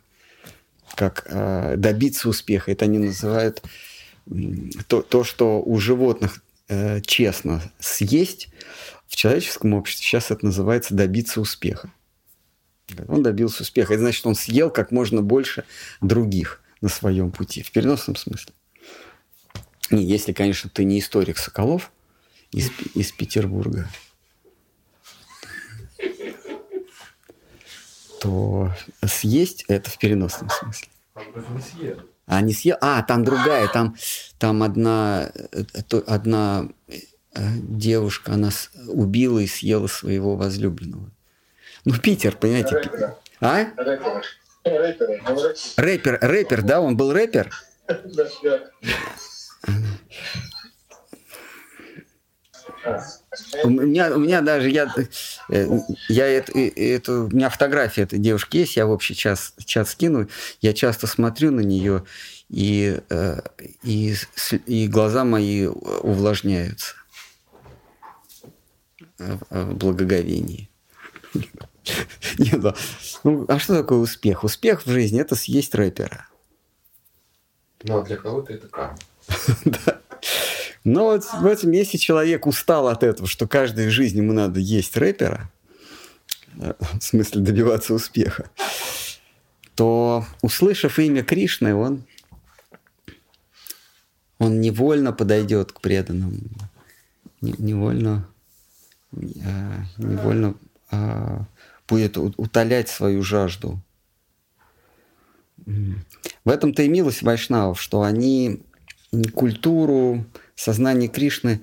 как э, добиться успеха. Это они называют то, то что у животных э, честно съесть, в человеческом обществе сейчас это называется добиться успеха. Он добился успеха. Это значит, он съел как можно больше других на своем пути. В переносном смысле. И если, конечно, ты не историк Соколов из, из Петербурга, то съесть это в переносном смысле. А не съел? А, там другая, там, там одна, э, одна э, девушка, она убила и съела своего возлюбленного. Ну, Питер, понимаете? Рэпера. А? Рэпера. Рэпера. Рэпера. Рэпер, рэпер, да, он был рэпер? У меня, у меня даже, я, э, я это, э, это, у меня фотография этой девушки есть, я в общий час, чат скину, я часто смотрю на нее, и, э, и, и глаза мои увлажняются в в благоговении. Не, да. Ну, а что такое успех? Успех в жизни – это съесть рэпера. Ну, а для кого-то это карма. Да. Но вот в этом, если человек устал от этого, что каждой жизни ему надо есть рэпера, э, в смысле добиваться успеха, то, услышав имя Кришны, он, он невольно подойдет к преданным, Не- невольно, э, невольно э, будет утолять свою жажду. В этом-то и милость вайшнавов, что они культуру, сознание Кришны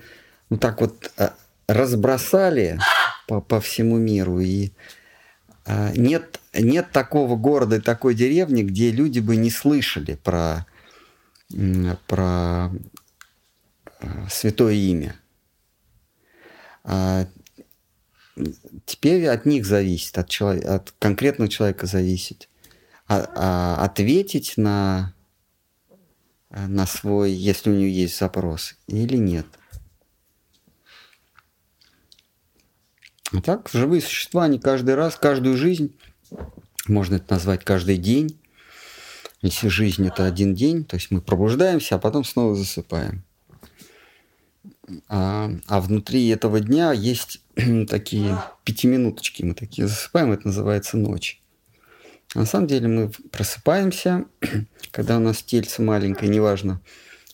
ну так вот э, разбросали по, по всему миру. И э, нет, нет такого города и такой деревни, где люди бы не слышали про, про э, святое имя. А теперь от них зависит, от, чело- от конкретного человека зависит. А- а ответить на на свой, если у нее есть запрос, или нет. А так, живые существа, они каждый раз, каждую жизнь, можно это назвать каждый день. Если жизнь это один день, то есть мы пробуждаемся, а потом снова засыпаем. А, а внутри этого дня есть такие пятиминуточки, мы такие засыпаем, это называется ночь. На самом деле мы просыпаемся, когда у нас тельце маленькое, неважно,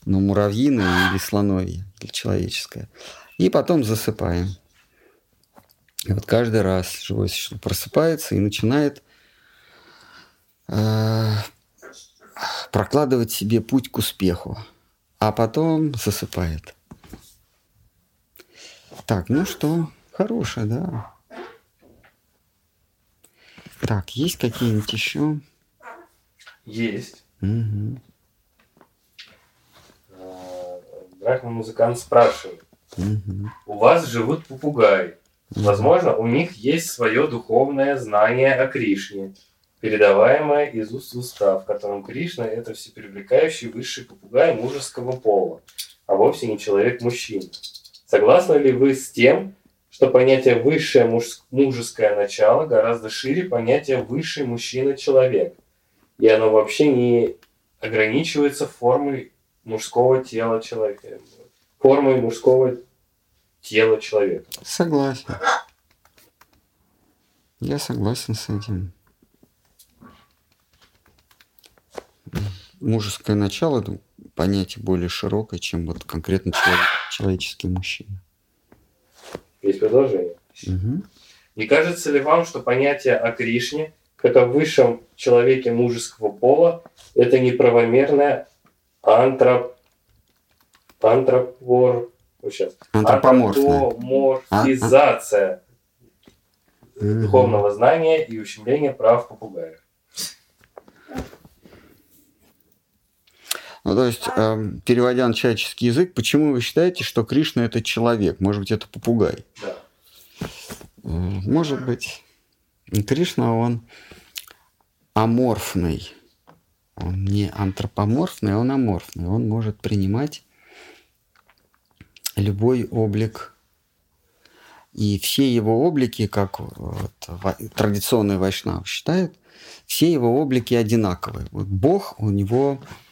но муравьиное или слоновье, или человеческое. И потом засыпаем. И вот каждый раз живое существо просыпается и начинает э, прокладывать себе путь к успеху, а потом засыпает. Так, ну что, хорошее, да. Так, есть какие-нибудь еще? Есть. Мгм, А, Брахма-музыкант спрашивает. мгм. У вас живут попугаи. Возможно, у них есть свое духовное знание о Кришне, передаваемое из уст в уста, в котором Кришна – это всепривлекающий высший попугай мужеского пола, а вовсе не человек-мужчина. Согласны ли вы с тем, что понятие «высшее муж- мужеское начало» гораздо шире понятия «высший мужчина-человек», и оно вообще не ограничивается формой мужского тела человека, формой мужского тела человека. Согласен. Я согласен с этим. Мужеское начало это понятие более широкое, чем вот конкретно чело- человеческий мужчина. Есть продолжение. Мгм. Не кажется ли вам, что понятие о Кришне, как о высшем человеке мужеского пола, это неправомерная антроп... антропор... Антропоморфное. антропоморфизация Мгм. духовного знания и ущемление прав попугаев? Ну, то есть, эм, переводя на человеческий язык, почему вы считаете, что Кришна это человек? Может быть, это попугай? Да. Э, Может быть. Кришна, он аморфный. Он не антропоморфный, он аморфный. Он может принимать любой облик. И все его облики, как вот, традиционный вайшнав считает, все его облики одинаковые. Вот Бог у него, а,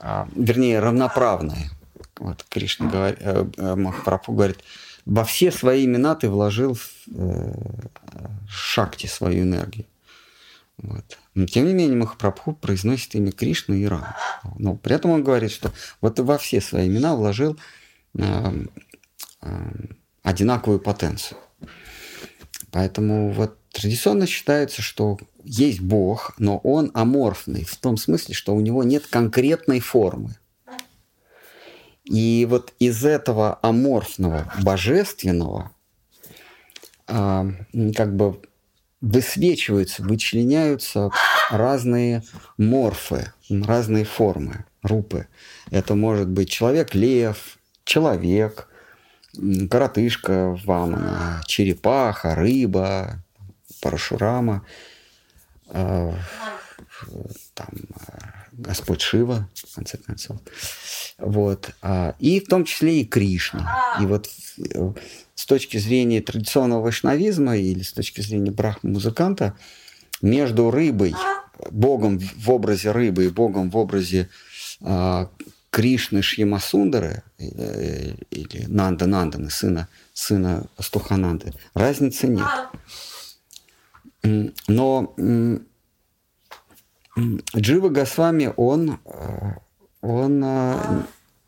вернее, равноправные. Вот Кришна говорит, э, э, Махапрабху говорит, во все свои имена ты вложил в, э, шакти свою энергию. Вот. Но тем не менее Махапрабху произносит имя Кришны и Рама. Но при этом он говорит, что вот во все свои имена вложил э, э, одинаковую потенцию. Поэтому вот традиционно считается, что есть Бог, но он аморфный, в том смысле, что у него нет конкретной формы. И вот из этого аморфного божественного а, как бы высвечиваются, вычленяются разные морфы, разные формы, рупы. Это может быть человек-лев, человек, коротышка вамана, черепаха, рыба, парашурама, э, там, э, Господь Шива, в конце концов. Вот. А, и в том числе и Кришна. И вот э, с точки зрения традиционного вайшнавизма или с точки зрения брахма-музыканта, между рыбой, богом в образе рыбы и богом в образе а, Кришны Шьямасундары э, или Нанда Нанданы, сына, сына Стухананды, разницы нет. Но Джива Госвами, он, э, он э,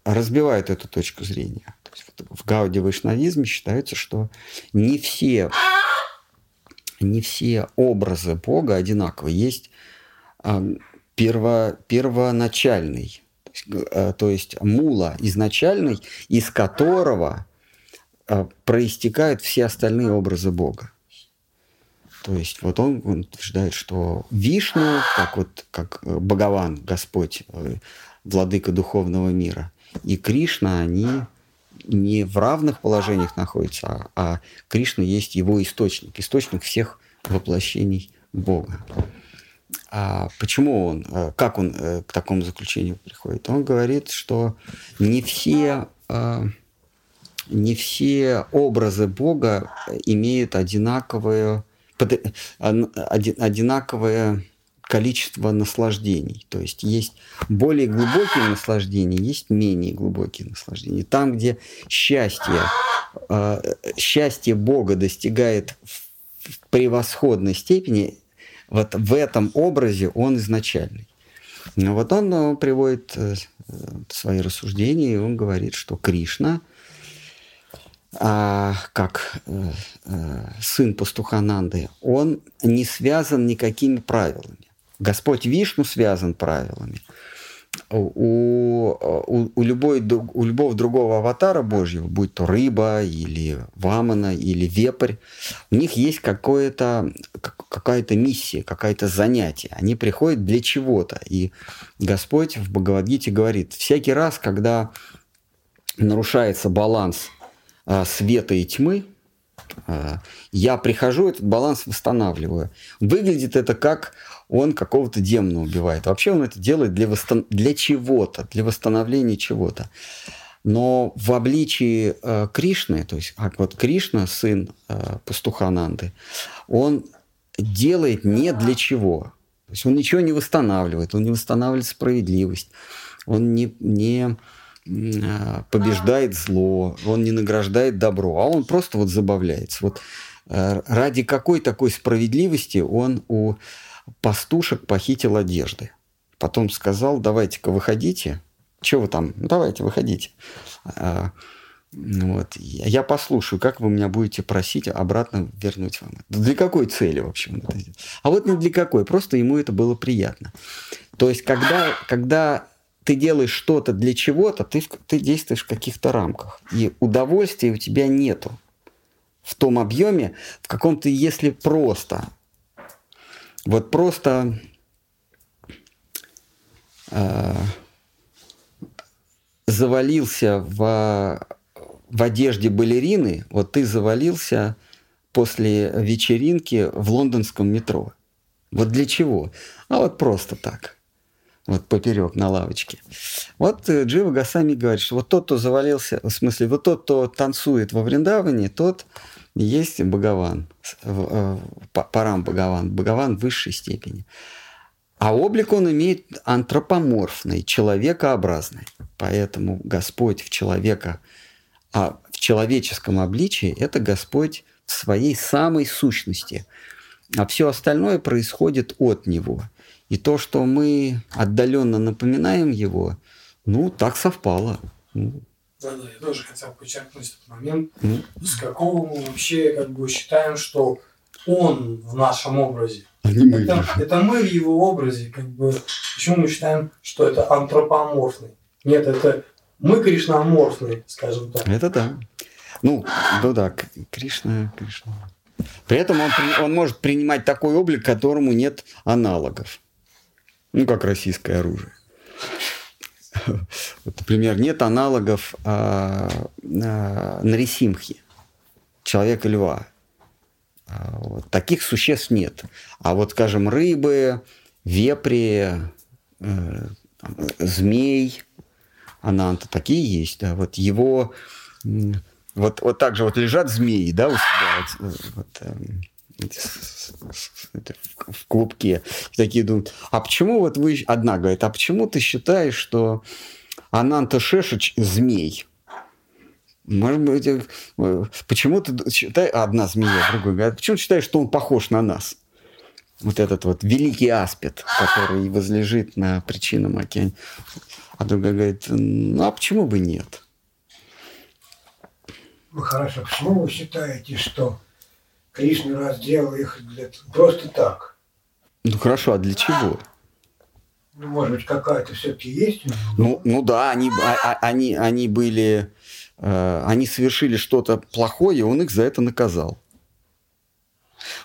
разбивает эту точку зрения. То есть в Гауди Вайшнавизме считается, что не все, не все образы Бога одинаковы. Есть перво, первоначальный Э, то есть мула изначальный, из которого э, проистекают все остальные образы Бога. То есть вот он, он утверждает, что Вишну, как вот как э, Богован, Господь, владыка духовного мира, и Кришна, они не в равных положениях находятся, а, а Кришна есть его источник, источник всех воплощений Бога. А почему он, э, как он э, к такому заключению приходит? Он говорит, что не все, э, не все образы Бога имеют одинаковое, одинаковое количество наслаждений. То есть есть более глубокие наслаждения, есть менее глубокие наслаждения. Там, где счастье, счастье Бога достигает в превосходной степени, вот в этом образе он изначальный. Но вот он, он приводит э, свои рассуждения, и он говорит, что Кришна, а, как э, э, сын пастухананды, он не связан никакими правилами. Господь Вишну связан правилами у, у, у, любой, у любого другого аватара Божьего, будь то рыба или вамана или вепрь, у них есть какое-то, какая-то миссия, какое-то занятие. Они приходят для чего-то. И Господь в Бхагавадгите говорит, всякий раз, когда нарушается баланс света и тьмы, а, я прихожу, этот баланс восстанавливаю. Выглядит это как он какого-то демона убивает. Вообще он это делает для, восстан... для чего-то, для восстановления чего-то. Но в обличии э, Кришны, то есть как вот Кришна, сын э, пастуха Нанды, он делает не для чего. То есть он ничего не восстанавливает, он не восстанавливает справедливость, он не, не э, побеждает зло, он не награждает добро, а он просто вот забавляется. Вот э, ради какой такой справедливости он у пастушек похитил одежды. Потом сказал, давайте-ка выходите. Чего вы там? Ну, давайте, выходите. А, вот. Я послушаю, как вы меня будете просить обратно вернуть вам. Для какой цели это сделал? А вот не для какой, просто ему это было приятно. То есть, когда, когда ты делаешь что-то для чего-то, ты, ты действуешь в каких-то рамках. И удовольствия у тебя нету в том объеме, в каком ты, если просто вот просто э, завалился в, в одежде балерины, вот ты завалился после вечеринки в лондонском метро. Вот для чего? А вот просто так. Вот поперек на лавочке. Вот э, Джива Гасами говорит, что вот тот, кто завалился, в смысле, вот тот, кто танцует во Вриндаване, тот есть Богован, э, Парам Богован, Богован высшей степени. А облик он имеет антропоморфный, человекообразный. Поэтому Господь в человека, а в человеческом обличии – это Господь в своей самой сущности. а все остальное происходит от него. И то, что мы отдаленно напоминаем его, ну, так совпало. Ну, да, да, я тоже хотел подчеркнуть этот момент, mm. с какого мы вообще как бы считаем, что он в нашем образе. А не мы. Это, это мы в его образе, как бы. Почему мы считаем, что это антропоморфный? Нет, это мы кришноморфные, скажем так. Это да. Ну, ну да, Кришна, Кришна. При этом он, он может принимать такой облик, которому нет аналогов. Ну, как российское оружие. Вот, например, нет аналогов а, а, Нарисимхи, человека льва. А, вот, таких существ нет. А вот, скажем, рыбы, вепри, э, змей, ананта, такие есть. Да. Вот его... Вот, вот так же вот лежат змеи, да, у себя вот, вот, эм, в клубке. И такие думают, а почему вот вы... Одна говорит, а почему ты считаешь, что Ананта Шешич змей? Может быть, э, почему ты считаешь... Одна змея, другой говорит, почему ты считаешь, что он похож на нас? Вот этот вот великий аспид, который возлежит на причинном океане. А другая говорит, ну а почему бы нет? Ну хорошо, почему вы считаете, что Кришна разделал их для... просто так. Ну хорошо, а для чего? Ну, может быть, какая-то все-таки есть? Ну, ну да, они, а, а, они, они были, э, они совершили что-то плохое, он их за это наказал.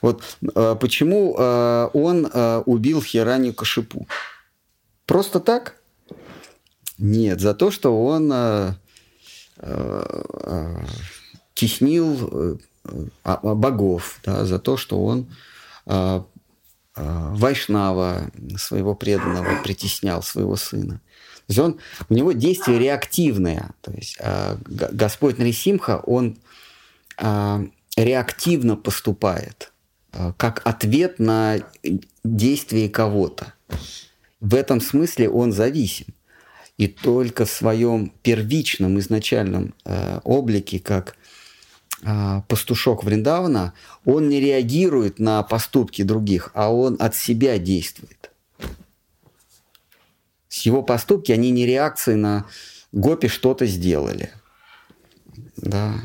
Вот э, почему э, он э, убил Хиранию Кашипу? Просто так? Нет, за то, что он э, э, э теснил э, богов, да, за то, что он а, Вайшнава, своего преданного, притеснял своего сына. То есть он, у него действие реактивное. То есть Господь Нарисимха, он реактивно поступает, как ответ на действие кого-то. В этом смысле он зависим. И только в своем первичном, изначальном облике, как а, пастушок Вриндавана, он не реагирует на поступки других, а он от себя действует. С его поступки, они не реакции на гопи что-то сделали. Да.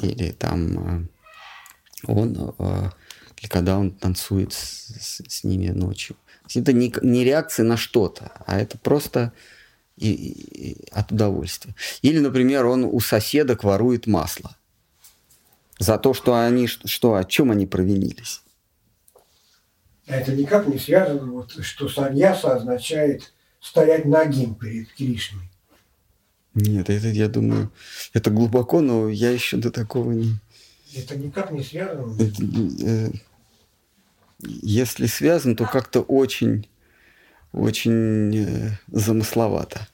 Или там а, он, а, или когда он танцует с, с ними ночью. Это не, не реакция на что-то, а это просто и, и, от удовольствия. Или, например, он у соседок ворует масло за то, что они, что, о чем они провинились. Это никак не связано, вот, что саньяса означает стоять нагим перед Кришной. Нет, это, я думаю, это глубоко, но я еще до такого не... Это никак не связано? Это, э, если связано, то как-то очень, очень э, замысловато.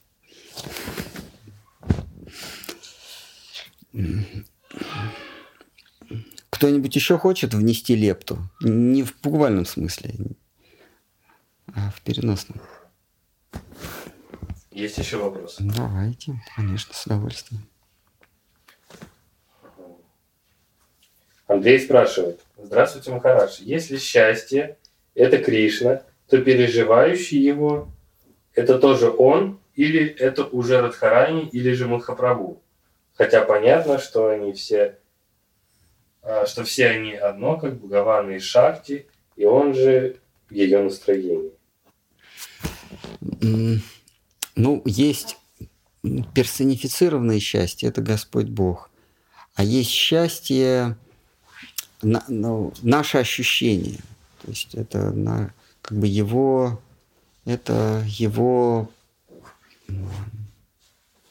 Кто-нибудь еще хочет внести лепту? Не в буквальном смысле, а в переносном. Есть еще вопросы? Давайте, конечно, с удовольствием. Андрей спрашивает. Здравствуйте, Махарадж. Если счастье – это Кришна, то переживающий его – это тоже он или это уже Радхарани или же Махапрабху? Хотя понятно, что они все что все они одно, как Бхагавана и Шакти, и он же ее настроении. Ну, есть персонифицированное счастье, это Господь Бог. А есть счастье, ну, наше ощущение. То есть это на, как бы его, это его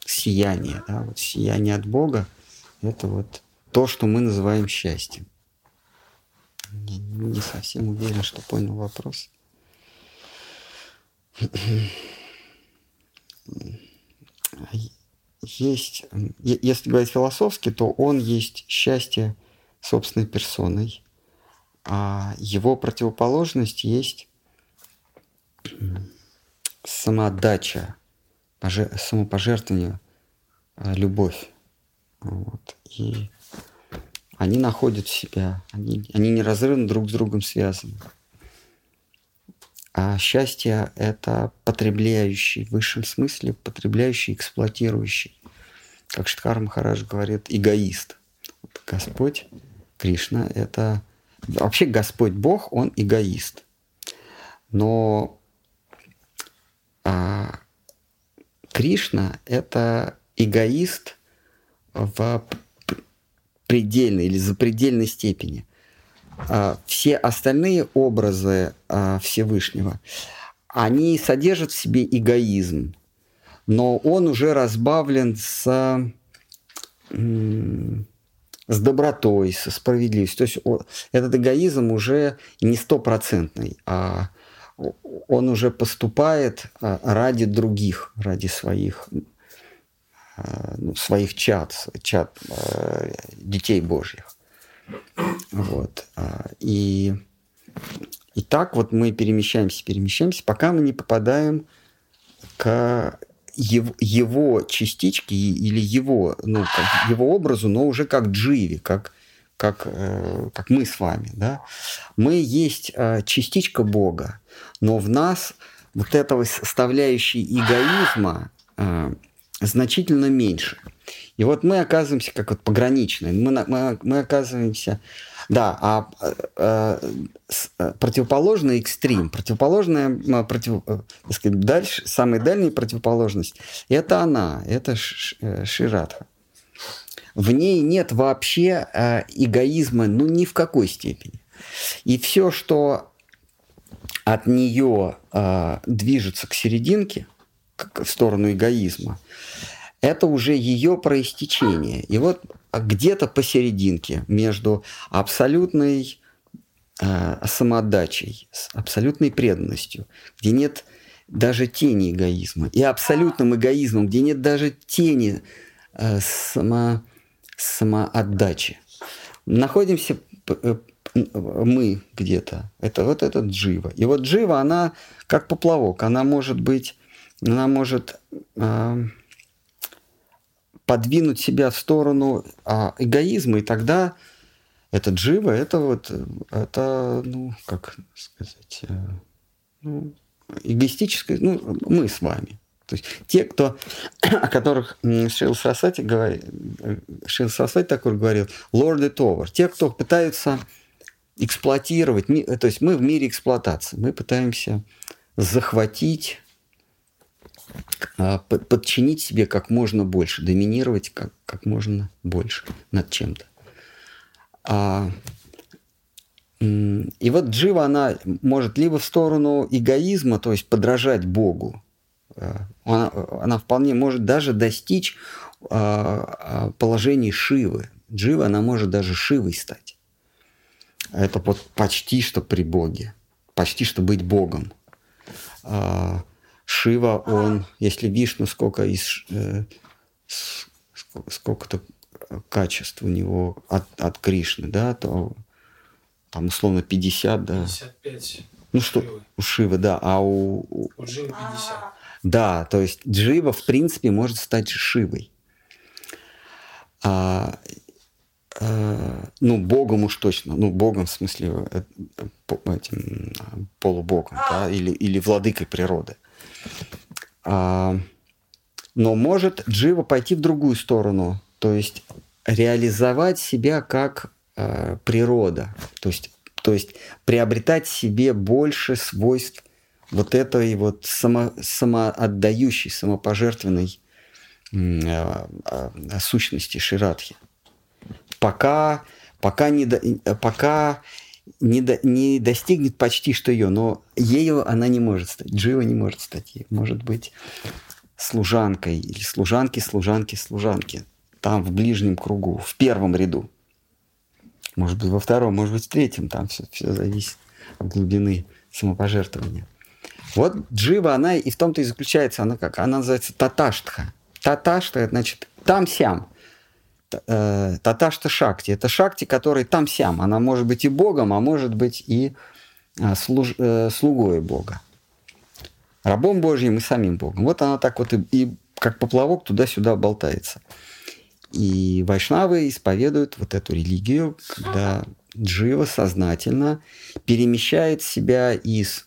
сияние, да, вот сияние от Бога, это вот то, что мы называем счастьем. Я не совсем уверен, что понял вопрос. Есть, если говорить философски, то он есть счастье собственной персоной, а его противоположность есть самоотдача, самопожертвование, любовь. Вот. И а они находят себя, они, они неразрывно друг с другом связаны. А счастье – это потребляющий, в высшем смысле потребляющий, эксплуатирующий. Как Штхар Махарадж говорит, эгоист. Господь, Кришна – это… Вообще Господь Бог, Он эгоист. Но а, Кришна – это эгоист в предельной или запредельной степени. А, все остальные образы а, Всевышнего, они содержат в себе эгоизм, но он уже разбавлен с, с добротой, со справедливостью. То есть этот эгоизм уже не стопроцентный, а он уже поступает а, ради других, ради своих, ну, своих чад, чад а, детей Божьих. Вот. И, и так вот мы перемещаемся, перемещаемся, пока мы не попадаем к его, его частичке или его, ну, как его образу, но уже как дживи, как, как, э, как мы с вами. Да? Мы есть э, частичка Бога, но в нас вот этого составляющей эгоизма э, значительно меньше. И вот мы оказываемся как вот пограничные. Мы, мы, мы оказываемся... Да, а э, э, противоположный экстрим, противоположная, против, э, сказать, дальше, самая дальняя противоположность, это она, это э, Ширадха. В ней нет вообще э, эгоизма, ну, ни в какой степени. И все, что от нее э, движется к серединке, к, в сторону эгоизма, это уже ее проистечение. И вот где-то посерединке между абсолютной э, самоотдачей, с абсолютной преданностью, где нет даже тени эгоизма, и абсолютным эгоизмом, где нет даже тени э, само, самоотдачи. Находимся э, мы где-то. Это вот этот джива. И вот джива, она как поплавок. Она может быть, она может э, подвинуть себя в сторону э, эгоизма, и тогда это джива, это вот, это, ну, как сказать, э, ну, эгоистическое, ну, мы с вами. То есть те, кто, о которых Шрил Сарасвати говорит, Шрил Сарасвати такой говорил, lord it over, те, кто пытаются эксплуатировать, то есть мы в мире эксплуатации, мы пытаемся захватить, а, подчинить себе как можно больше, доминировать как, как можно больше над чем-то. А, и вот Джива, она может либо в сторону эгоизма, то есть подражать Богу, а, она, она вполне может даже достичь положения Шивы. Джива, она может даже Шивой стать. Это вот почти что при Боге. Почти что быть Богом. А, Шива, он, если Вишну, сколько из э, сколько-то качеств у него от, от Кришны, да, то там условно 50, да. 55. Ну что, Шивы. у Шивы, да, а у... У Дживы 50. Да, то есть Джива, в принципе, может стать Шивой. А, Э, ну, богом уж точно, ну, богом в смысле э, этим полубогом, да, или, или владыкой природы. А, но может Джива пойти в другую сторону, то есть реализовать себя как э, природа, то есть, то есть приобретать себе больше свойств вот этой вот само, самоотдающей, самопожертвенной э, э, сущности Ширадхи. Пока, пока, не, до, пока не, до, не достигнет почти что ее, но ею она не может стать, Джива не может стать ей. Может быть служанкой или служанки, служанки, служанки. Там в ближнем кругу, в первом ряду. Может быть во втором, может быть в третьем. Там все, все зависит от глубины самопожертвования. Вот Джива, она и в том-то и заключается, она как? Она называется таташтха. Таташтха, значит там-сям э, Таташта Шакти. Это Шакти, который там-сям. Она может быть и Богом, а может быть и э, служ, э, слугой Бога. Рабом Божьим и самим Богом. Вот она так вот и, и как поплавок туда-сюда болтается. И вайшнавы исповедуют вот эту религию, когда Джива сознательно перемещает себя из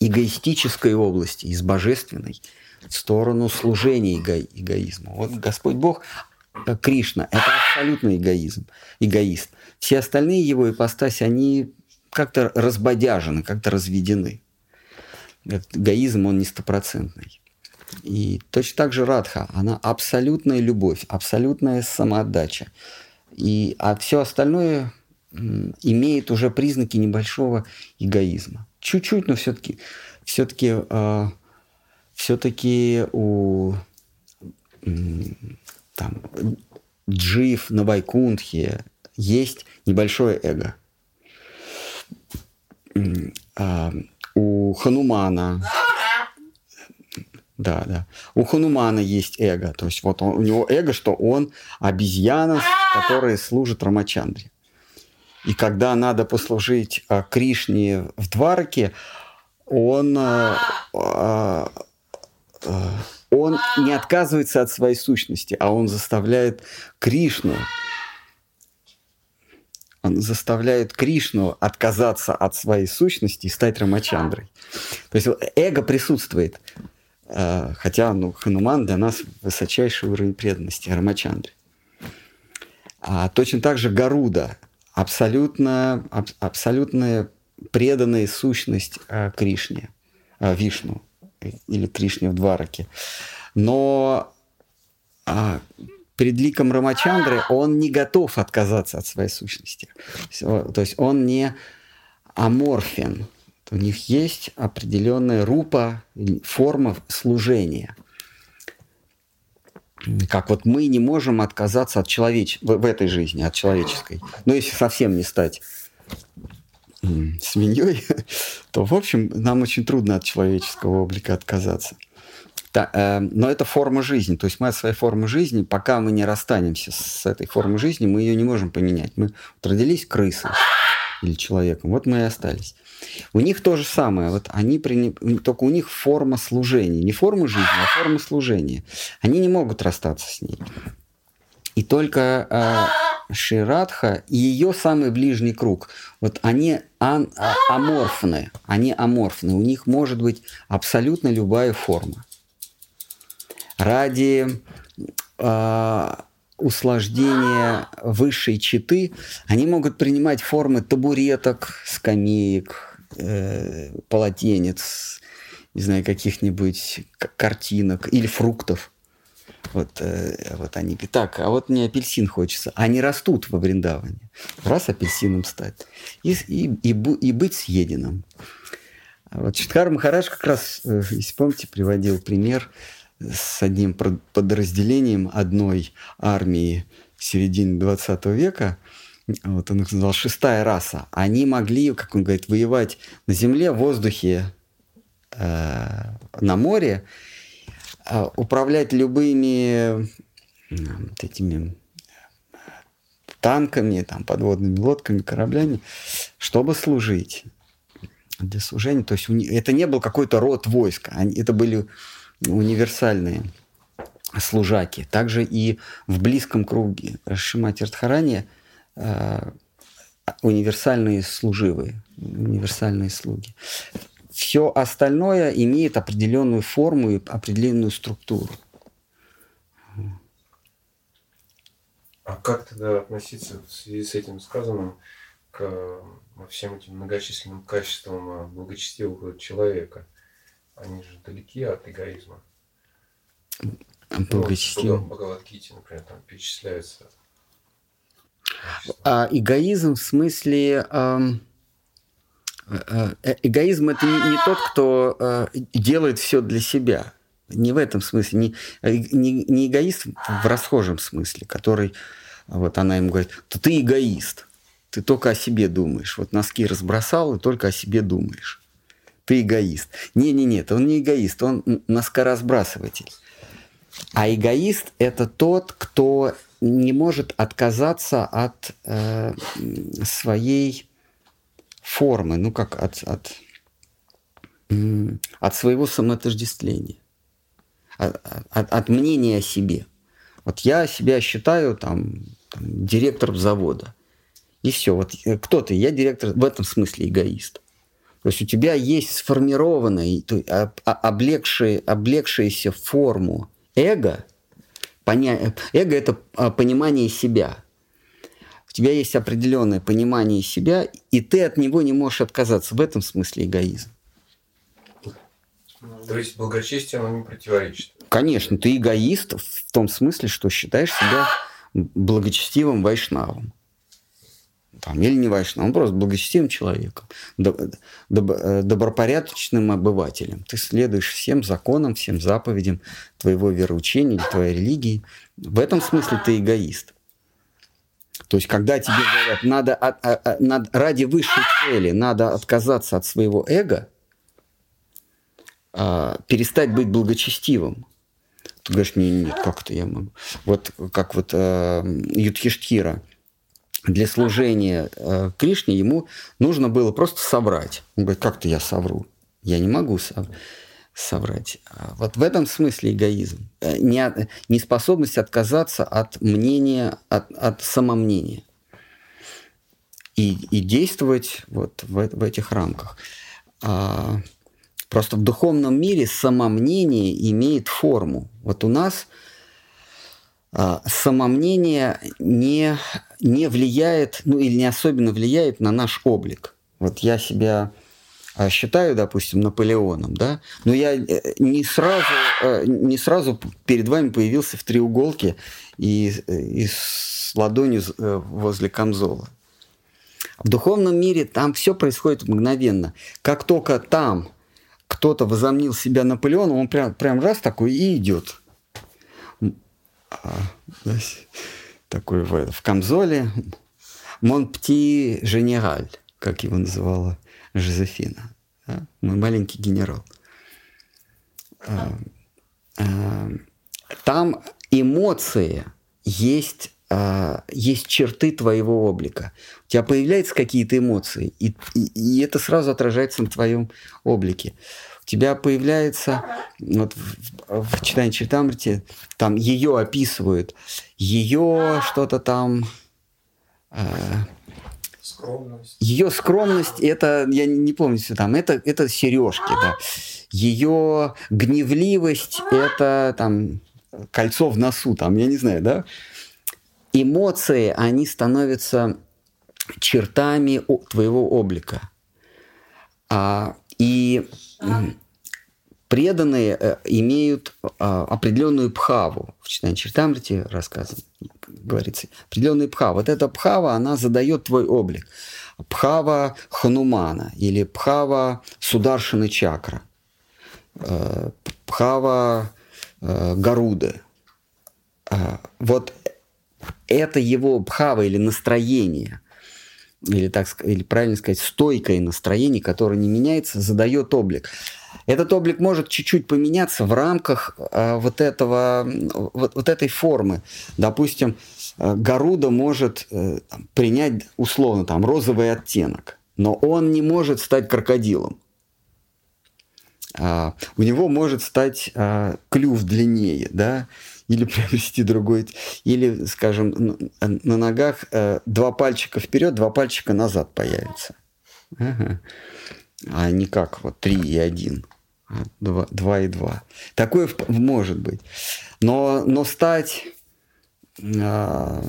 эгоистической области, из божественной, в сторону служения эго- эгоизму. Вот Господь Бог, Кришна, это абсолютный эгоизм, эгоист. Все остальные его ипостаси, они как-то разбодяжены, как-то разведены. Эгоизм, он не стопроцентный. И точно так же Радха, она абсолютная любовь, абсолютная самоотдача. И, а все остальное имеет уже признаки небольшого эгоизма. Чуть-чуть, но все-таки все-таки а, все-таки у там, Джив на Вайкунтхе есть небольшое эго. А, у Ханумана да, да. У Ханумана есть эго. То есть вот он, у него эго, что он обезьяна, которая служит Рамачандре. И когда надо послужить а, Кришне в Двараке, он, а, а, а, он не отказывается от своей сущности, а он заставляет Кришну он заставляет Кришну отказаться от своей сущности и стать Рамачандрой. То есть эго присутствует. А, хотя ну, Хануман для нас высочайший уровень преданности, Рамачандре. А точно так же Гаруда, абсолютно, аб, абсолютная преданная сущность а, Кришне, а, Вишну или Кришне в Двараке. Но а, перед ликом Рамачандры он не готов отказаться от своей сущности. То есть он не аморфен, у них есть определенная рупа, форма служения. Как вот мы не можем отказаться от человеч... в этой жизни, от человеческой. Но если совсем не стать свиньей, то, в общем, нам очень трудно от человеческого облика отказаться. Э, но это форма жизни. То есть мы от своей формы жизни, пока мы не расстанемся с этой формой жизни, мы ее не можем поменять. Мы вот родились крысой или человеком, вот мы и остались. У них то же самое. Вот они при... Только у них форма служения. Не форма жизни, а форма служения. Они не могут расстаться с ней. И только э, Ширадха и ее самый ближний круг, вот они ан, а, аморфны, они аморфны, у них может быть абсолютно любая форма. Ради э, усложнения высшей читы они могут принимать формы табуреток, скамеек, э, полотенец, не знаю, каких-нибудь картинок или фруктов. Вот, э, вот они говорят, так, а вот мне апельсин хочется. Они растут во Вриндаване. Раз апельсином стать. И, и, и, и быть съеденным. А вот Читкар Махарадж как раз, э, если помните, приводил пример с одним подразделением одной армии середины 20 века – вот он их назвал шестая раса, они могли, как он говорит, воевать на земле, в воздухе, э, на море, управлять любыми вот этими танками, там, подводными лодками, кораблями, чтобы служить для служения. То есть это не был какой-то род войска, они, это были универсальные служаки. Также и в близком круге Шимати Радхарани – Э, универсальные служивые, универсальные слуги. Все остальное имеет определенную форму и определенную структуру. А как тогда относиться в связи с этим сказанным к всем этим многочисленным качествам э, благочестивого человека? Они же далеки от эгоизма. Благочестивый. Ну, Бхагавадгите, например, там перечисляются а эгоизм в смысле... Э, э, эгоизм это не, не тот, кто э, делает все для себя. Не в этом смысле. Не, не, не эгоист в расхожем смысле, который... Вот она ему говорит, то ты эгоист. Ты только о себе думаешь. Вот носки разбросал и только о себе думаешь. Ты эгоист. Не-не-нет, он не эгоист, он носкоразбрасыватель. А эгоист – это тот, кто не может отказаться от э, своей формы, ну как от, от, от своего самоотождествления, от, от, от мнения о себе. Вот я себя считаю там, там директором завода. И все. Вот э, кто ты? Я директор, в этом смысле эгоист. То есть у тебя есть сформированная, а, а, облегшая, облегшаяся форму эго. Поня... Эго – это а, понимание себя. У тебя есть определенное понимание себя, и ты от него не можешь отказаться. В этом смысле эгоизм. То есть благочестие оно не противоречит? Конечно, ты эгоист в том смысле, что считаешь себя благочестивым вайшнавом там, или не вайшнав, он просто благочестивым человеком, доб- доб- добропорядочным обывателем. Ты следуешь всем законам, всем заповедям твоего вероучения, твоей религии. В этом смысле ты эгоист. То есть, когда тебе говорят, надо, от, а, а, надо ради высшей цели надо отказаться от своего эго, а, перестать быть благочестивым, ты говоришь, не, нет, как это я могу? Вот как вот э, Юдхиштхира – для служения э, Кришне ему нужно было просто соврать. Он говорит, как-то я совру. Я не могу сов соврать. А вот в этом смысле эгоизм. Э, не, неспособность отказаться от мнения, от, от самомнения. И, и действовать вот в, в этих рамках. А, просто в духовном мире самомнение имеет форму. Вот у нас – а, самомнение не, не влияет, ну или не особенно влияет на наш облик. Вот я себя считаю, допустим, Наполеоном, да, но я э, не сразу, э, не сразу перед вами появился в треуголке и, и с ладонью э, возле камзола. В духовном мире там все происходит мгновенно. Как только там кто-то возомнил себя Наполеоном, он прям, прям раз такой и идет – а, такой в, в камзоле. Монпти Женераль, как его называла Жозефина. Да? Мой маленький генерал. А, а, там эмоции есть, есть черты твоего облика. У тебя появляются какие-то эмоции, и, и, и это сразу отражается на твоем облике у тебя появляется, вот в, в читании Читамрити, там ее описывают, ее что-то там... Э, скромность. Ее скромность, это, я не помню, что там, это, это сережки, да. Ее гневливость, это там кольцо в носу, там, я не знаю, да. Эмоции, они становятся чертами твоего облика. А, и преданные э, имеют а, определенную пхаву. В читании Чертамрити рассказано, говорится, определенную пхаву. Вот эта пхава, она задает твой облик. Пхава Ханумана или пхава Сударшины чакра, э, пхава э, Гаруды. Вот это его пхава или настроение – или, так, или правильно сказать, стойкое настроение, которое не меняется, задает облик. Этот облик может чуть-чуть поменяться в рамках э, вот, этого, вот, вот этой формы. Допустим, э, Гаруда может э, принять условно там, розовый оттенок, но он не может стать крокодилом. Uh, у него может стать uh, клюв длиннее, да, или приобрести другой, или, скажем, на ногах э, два пальчика вперед, два пальчика назад появятся. Ага. А не как вот три и один, а два, два и два. Такое может быть. Но, но стать э,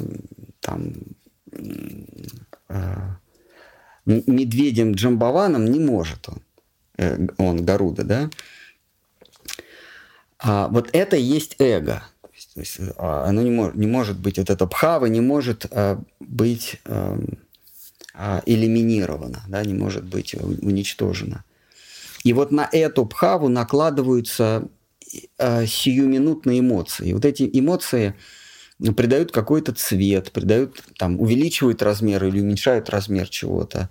там э, медведем Джамбаваном не может он, э, он Гаруда, да? А вот это и есть эго – то есть а, оно не, может, не может быть, вот эта бхава не может а, быть а, а, элиминировано, да, не может быть уничтожено. И вот на эту бхаву накладываются а, сиюминутные эмоции. Вот эти эмоции, придают какой-то цвет, придают, там, увеличивают размер или уменьшают размер чего-то,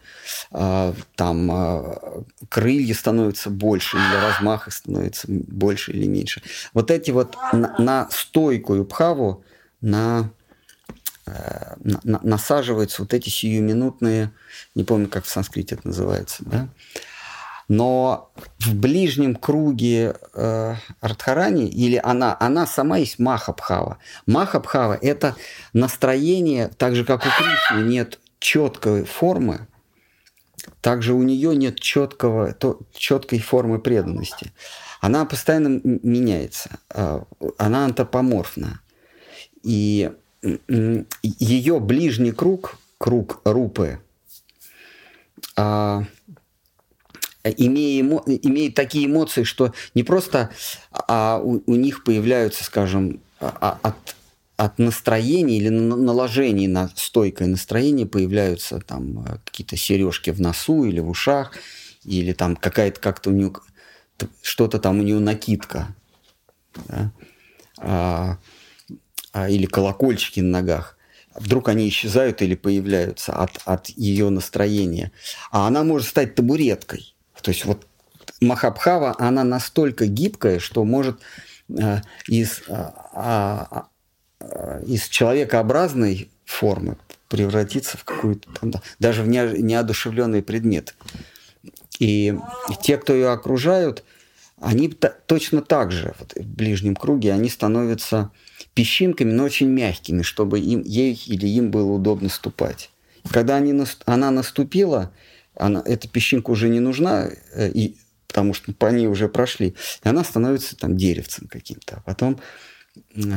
а, там а, крылья становятся больше, или размах становится больше или меньше. Вот эти вот на, на стойкую пхаву, э, на, насаживаются вот эти сиюминутные, не помню, как в санскрите это называется, да, Но в ближнем круге э, Радхарани, или она, она сама есть Махабхава. Махабхава – это настроение, так же, как у Кришны нет четкой формы, также у нее нет четкого, то, четкой формы преданности. Она постоянно меняется, э, она антропоморфна. И ее ближний круг, круг Рупы, а, имея эмо, имеет такие эмоции, что не просто а у, у них появляются, скажем, а, от, от настроения или наложений на стойкое настроение появляются там э, какие-то сережки в носу или в ушах, или там какая-то как-то у нее что-то там у нее накидка, да? а, а, или колокольчики на ногах вдруг они исчезают или появляются от, от ее настроения. А она может стать табуреткой. То есть вот Махабхава, она настолько гибкая, что может э, из, э, э, из человекообразной формы превратиться в какую-то, даже в неодушевленный предмет. И те, кто ее окружают, они точно так же вот, в ближнем круге, они становятся песчинками, но очень мягкими, чтобы им, ей или им было удобно ступать. Когда они, она наступила, она, эта песчинка уже не нужна, э, и, потому что по ней уже прошли, и она становится там деревцем каким-то, а потом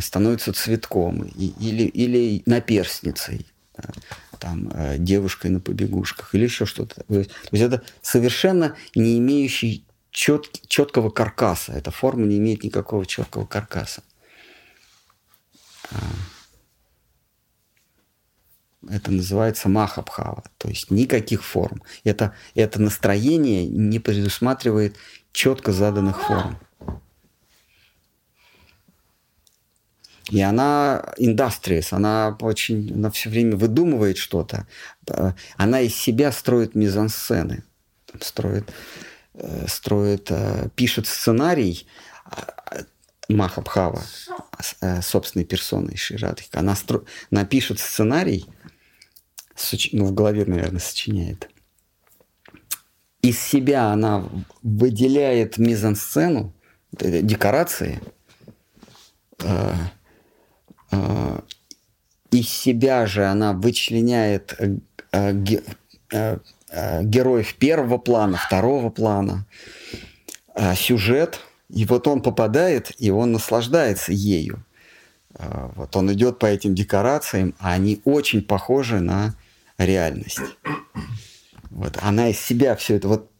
становится цветком и, или, или наперстницей, там, э, девушкой на побегушках или еще что-то. То есть это совершенно не имеющий чет, четкого каркаса. Эта форма не имеет никакого четкого каркаса. Это называется махабхава, то есть никаких форм. Это, это настроение не предусматривает четко заданных форм. И она индастриес, она очень, она все время выдумывает что-то. Она из себя строит мизансцены, строит, э, строит, э, пишет сценарий, Махабхава, э, собственной персоной Ширадхика, она стро... напишет сценарий, соч... ну, в голове, наверное, сочиняет. Из себя она выделяет мизансцену, декорации, э, э, из себя же она вычленяет э, э, э, героев первого плана, второго плана, э, сюжет – и вот он попадает, и он наслаждается ею. А, вот он идет по этим декорациям, а они очень похожи на реальность. Вот она из себя все это вот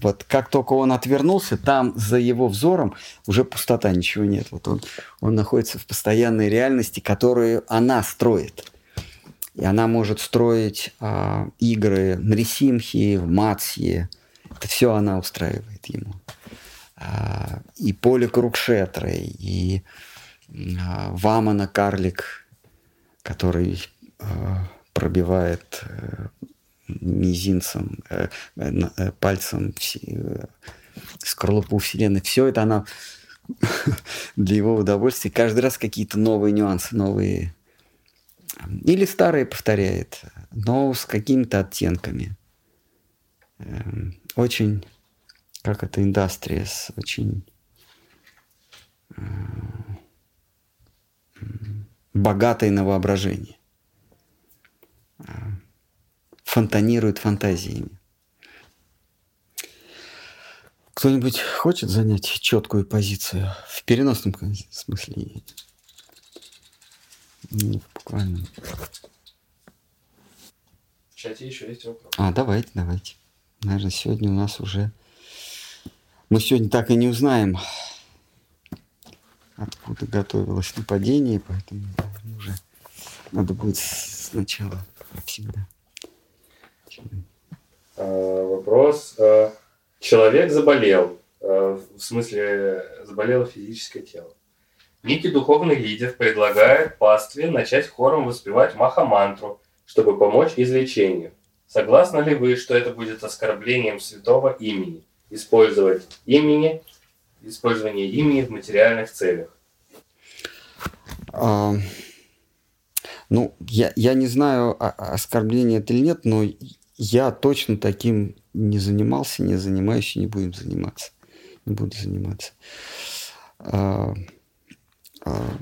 вот как только он отвернулся, там за его взором уже пустота, ничего нет. Вот он, он находится в постоянной реальности, которую она строит. И она может строить а, игры на Ресимхе, в Матсье. Это все она устраивает ему. А, и поле Крукшетры, и а, Вамана карлик, который а, пробивает э, мизинцем, э, э, пальцем скорлупу Вселенной. Все это она для его удовольствия. Каждый раз какие-то новые нюансы, новые... Или старые повторяет, но с какими-то оттенками. Эм, очень как это индустрия с очень богатой на воображение. Фонтанирует фантазиями. Кто-нибудь хочет занять четкую позицию в переносном смысле? Не в буквальном. В чате еще есть вопрос. А, давайте, давайте. Наверное, сегодня у нас уже мы сегодня так и не узнаем, откуда готовилось нападение, поэтому уже надо будет сначала всегда. А, вопрос. А, человек заболел, а, в смысле заболело физическое тело. Некий духовный лидер предлагает пастве начать хором воспевать Махамантру, чтобы помочь излечению. Согласны ли вы, что это будет оскорблением святого имени? использовать имени, использование имени в материальных целях? А, ну, я, я не знаю, оскорбление это или нет, но я точно таким не занимался, не занимаюсь и не будем заниматься. Не буду заниматься. А, а,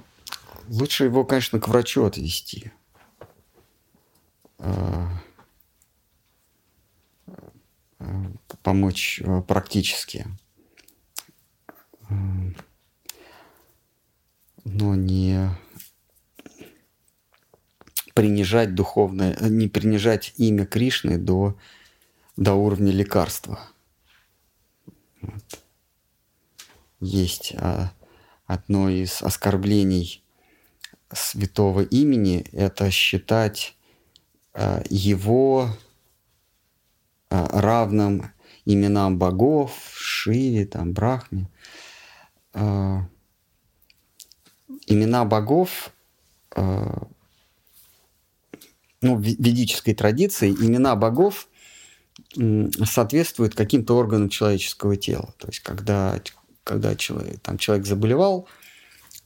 лучше его, конечно, к врачу отвести. А, а помочь а, практически. А, но не принижать духовное, не принижать имя Кришны до, до уровня лекарства. Вот. Есть а, одно из оскорблений святого имени – это считать а, его а, равным именам богов, Шиве, там, Брахме. А, имена богов а, ну, ведической традиции имена богов соответствуют каким-то органам человеческого тела. То есть, когда, когда человек, там, человек заболевал,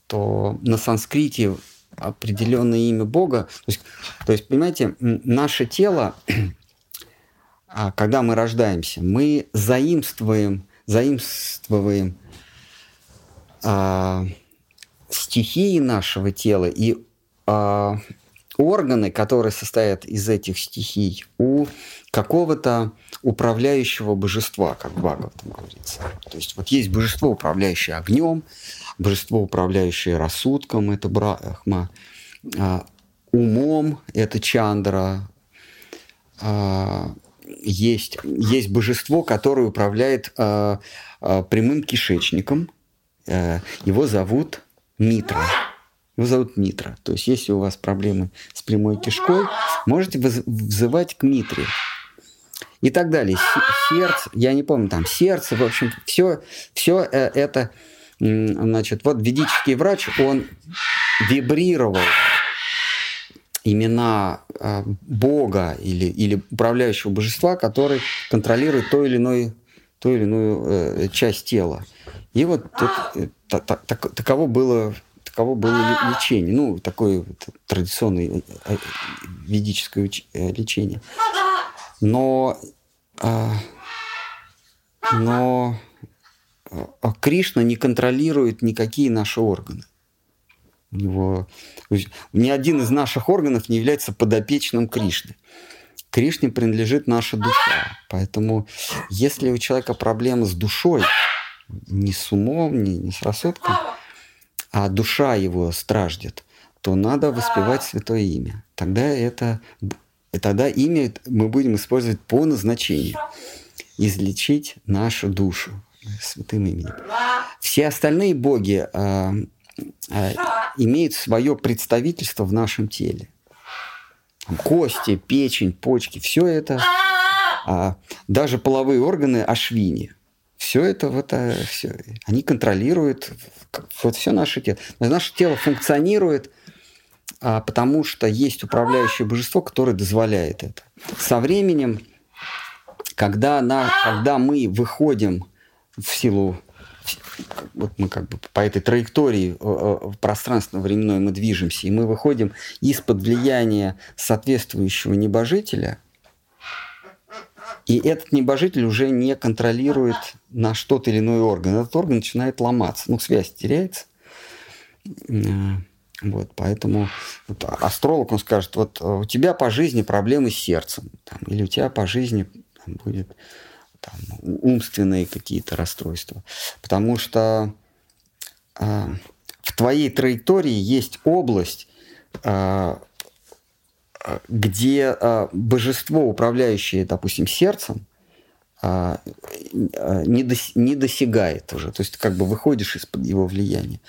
то на санскрите определенное имя Бога. То есть, то есть понимаете, наше тело, а, когда мы рождаемся, мы заимствуем, заимствуем а, стихии нашего тела и а, органы, которые состоят из этих стихий, у какого-то управляющего божества, как в Бхагаватам говорится. То есть вот есть божество, управляющее огнем, божество, управляющее рассудком, это Брахма, а, умом, это Чандра, а, есть, есть божество, которое управляет а, прямым кишечником, а, его зовут Митра. Его зовут Митра. То есть, если у вас проблемы с прямой кишкой, можете взывать к Митре. И так далее. Сердце, я не помню, там сердце, в общем, все, все э, это, значит, вот ведический врач, он вибрировал имена э, Бога или, или управляющего божества, который контролирует то или иное, ту или иную э, часть тела. И вот это, так, так, таково было таково было лечение. Ну, такое традиционное ведическое лечение. Но, а, но а Кришна не контролирует никакие наши органы. У него ни один из наших органов не является подопечным Кришны. Кришне принадлежит наша душа. Поэтому, если у человека проблемы с душой, не с умом, не, не с рассудком, а душа его страждет, то надо воспевать святое имя. Тогда это тогда имя мы будем использовать по назначению. Излечить нашу душу святым именем. Все остальные боги э, э, имеют свое представительство в нашем теле. Кости, печень, почки, все это, э, даже половые органы ашвини – все это, вот, все, они контролируют вот все наше тело. Наше тело функционирует, а, потому что есть управляющее божество, которое дозволяет это. Со временем, когда, на, когда мы выходим в силу вот мы как бы по этой траектории в пространственно-временной мы движемся, и мы выходим из-под влияния соответствующего небожителя – и этот небожитель уже не контролирует наш тот или иной орган. Этот орган начинает ломаться. Ну, связь теряется. Э, вот, поэтому вот, астролог, он скажет, вот у тебя по жизни проблемы с сердцем, там, или у тебя по жизни там, будет там, умственные какие-то расстройства. Потому что э, в твоей траектории есть область, э, где а, божество, управляющее, допустим, сердцем, а, а, не, дос, не досягает уже. То есть как бы выходишь из-под его влияния.